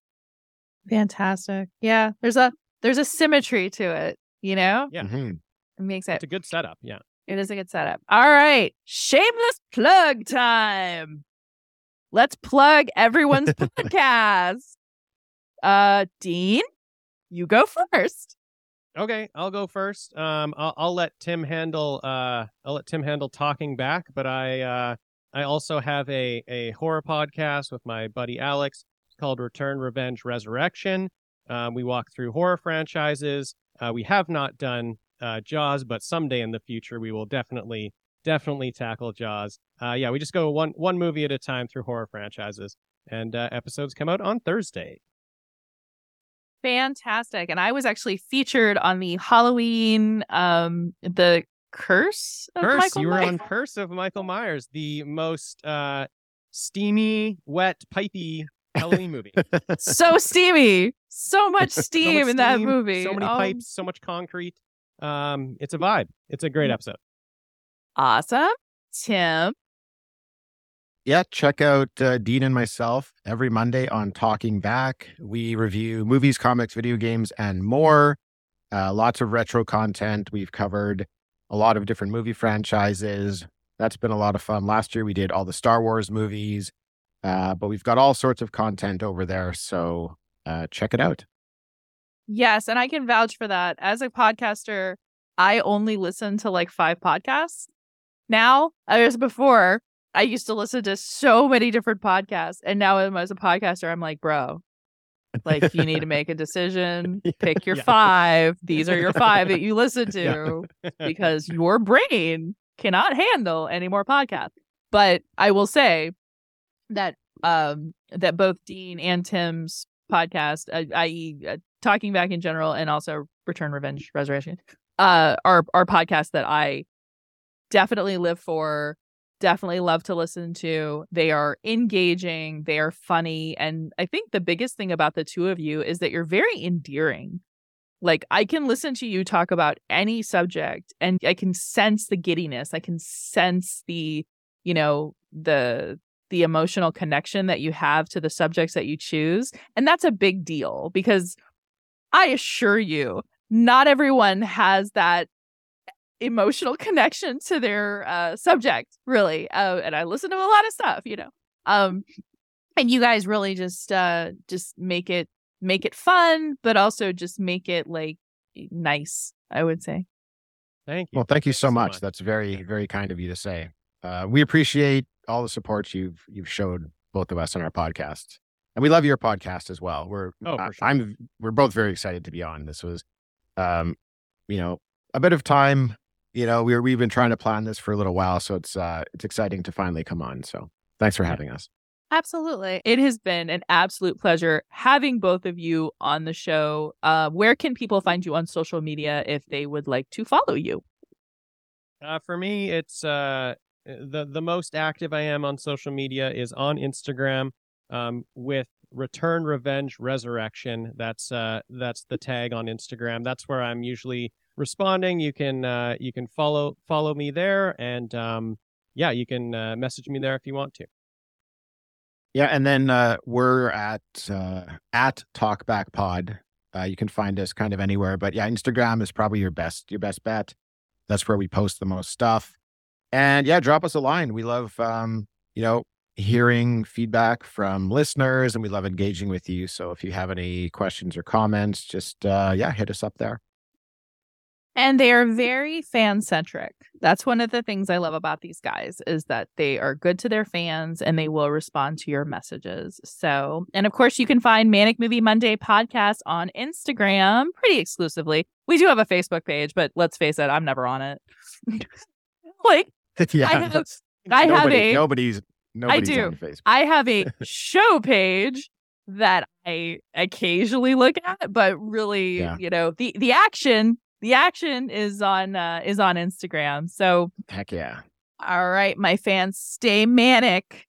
Speaker 2: Fantastic. Yeah. There's a there's a symmetry to it, you know?
Speaker 3: Yeah.
Speaker 4: Mhm.
Speaker 2: It makes it
Speaker 3: It's a good setup. Yeah.
Speaker 2: it is a good setup. All right. Shameless plug time. Let's plug everyone's podcast. Uh Dean, you go first.
Speaker 3: Okay, I'll go first. Um, I'll, I'll let Tim handle. Uh, I'll let Tim handle talking back. But I, uh, I also have a a horror podcast with my buddy Alex called Return, Revenge, Resurrection. Um, we walk through horror franchises. Uh, we have not done uh, Jaws, but someday in the future we will definitely definitely tackle Jaws. Uh, yeah, we just go one one movie at a time through horror franchises, and uh, episodes come out on Thursday.
Speaker 2: Fantastic. And I was actually featured on the Halloween um the curse of
Speaker 3: Curse,
Speaker 2: Michael
Speaker 3: you were
Speaker 2: Myers.
Speaker 3: on Curse of Michael Myers, the most uh, steamy, wet, pipey Halloween movie.
Speaker 2: so steamy. So much
Speaker 3: So
Speaker 2: steam
Speaker 3: much
Speaker 2: in that
Speaker 3: steam,
Speaker 2: movie.
Speaker 3: So many
Speaker 2: Um,
Speaker 3: pipes, so much concrete. Um, it's a vibe. It's a great episode.
Speaker 2: Awesome. Tim.
Speaker 4: Yeah, check out uh, Dean and myself every Monday on Talking Back. We review movies, comics, video games, and more. Uh, lots of retro content. We've covered a lot of different movie franchises. That's been a lot of fun. Last year we did all the Star Wars movies, uh, but we've got all sorts of content over there. So uh, check it out.
Speaker 2: Yes, and I can vouch for that. As a podcaster, I only listen to like five podcasts. Now, as before, I used to listen to so many different podcasts. And now as a podcaster, I'm like, bro, like you need to make a decision, pick your
Speaker 3: Yeah.
Speaker 2: five. These are your five that you listen
Speaker 3: Yeah.
Speaker 2: to because your brain cannot handle any more podcasts. But I will say that um that both Dean and Tim's podcast, uh, i.e., uh, talking back in general, and also Return, Revenge, Resurrection, uh, are are podcasts that I definitely live for. Definitely love to listen to. They are engaging. They are funny, and I think the biggest thing about the two of you is that you're very endearing. Like I can listen to you talk about any subject, and I can sense the giddiness. I can sense the, you know, the the emotional connection that you have to the subjects that you choose. And that's a big deal because I assure you, not everyone has that emotional connection to their uh, subject, really. Uh, and I listen to a lot of stuff, you know. Um, and you guys really just uh, just make it make it fun, but also just make it like nice. I would say.
Speaker 3: Thank you.
Speaker 4: Well, thank you
Speaker 3: Thanks
Speaker 4: so much. That's very, very kind of you to say. Uh, we appreciate all the support you've you've showed both of us on our podcast, and we love your podcast as well. We're
Speaker 3: Oh, for
Speaker 4: I-
Speaker 3: sure.
Speaker 4: I'm we're both very excited to be on. This was, um, you know, a bit of time. You know, we were, we've been trying to plan this for a little while, so it's uh it's exciting to finally come on. So thanks for having us.
Speaker 2: Absolutely. It has been an absolute pleasure having both of you on the show. Uh, where can people find you on social media if they would like to follow you?
Speaker 3: Uh, for me, it's uh, the the most active I am on social media is on Instagram um, with Return, Revenge, Resurrection. That's uh, that's the tag on Instagram. That's where I'm usually responding. You can uh, you can follow follow me there, and um, yeah, you can uh, message me there if you want to.
Speaker 4: Yeah, and then uh, we're at uh, at Talkback Pod. Uh, you can find us kind of anywhere, but yeah, Instagram is probably your best your best bet. That's where we post the most stuff. And yeah, drop us a line. We love um, you know hearing feedback from listeners, and we love engaging with you. So if you have any questions or comments, just uh, yeah, hit us up there.
Speaker 2: And they are very fan centric. That's one of the things I love about these guys is that they are good to their fans and they will respond to your messages. So, and of course, you can find Manic Movie Monday podcast on Instagram pretty exclusively. We do have a Facebook page, but let's face it, I'm never on it. like,
Speaker 4: yeah.
Speaker 2: I have, I have
Speaker 4: Nobody,
Speaker 2: a
Speaker 4: nobody's nobody's
Speaker 2: do.
Speaker 4: on Facebook.
Speaker 2: I have a show page that I occasionally look at, but really,
Speaker 4: Yeah.
Speaker 2: you know, the the action, the action is on uh is on Instagram. So,
Speaker 4: Heck yeah.
Speaker 2: all right, my fans, stay manic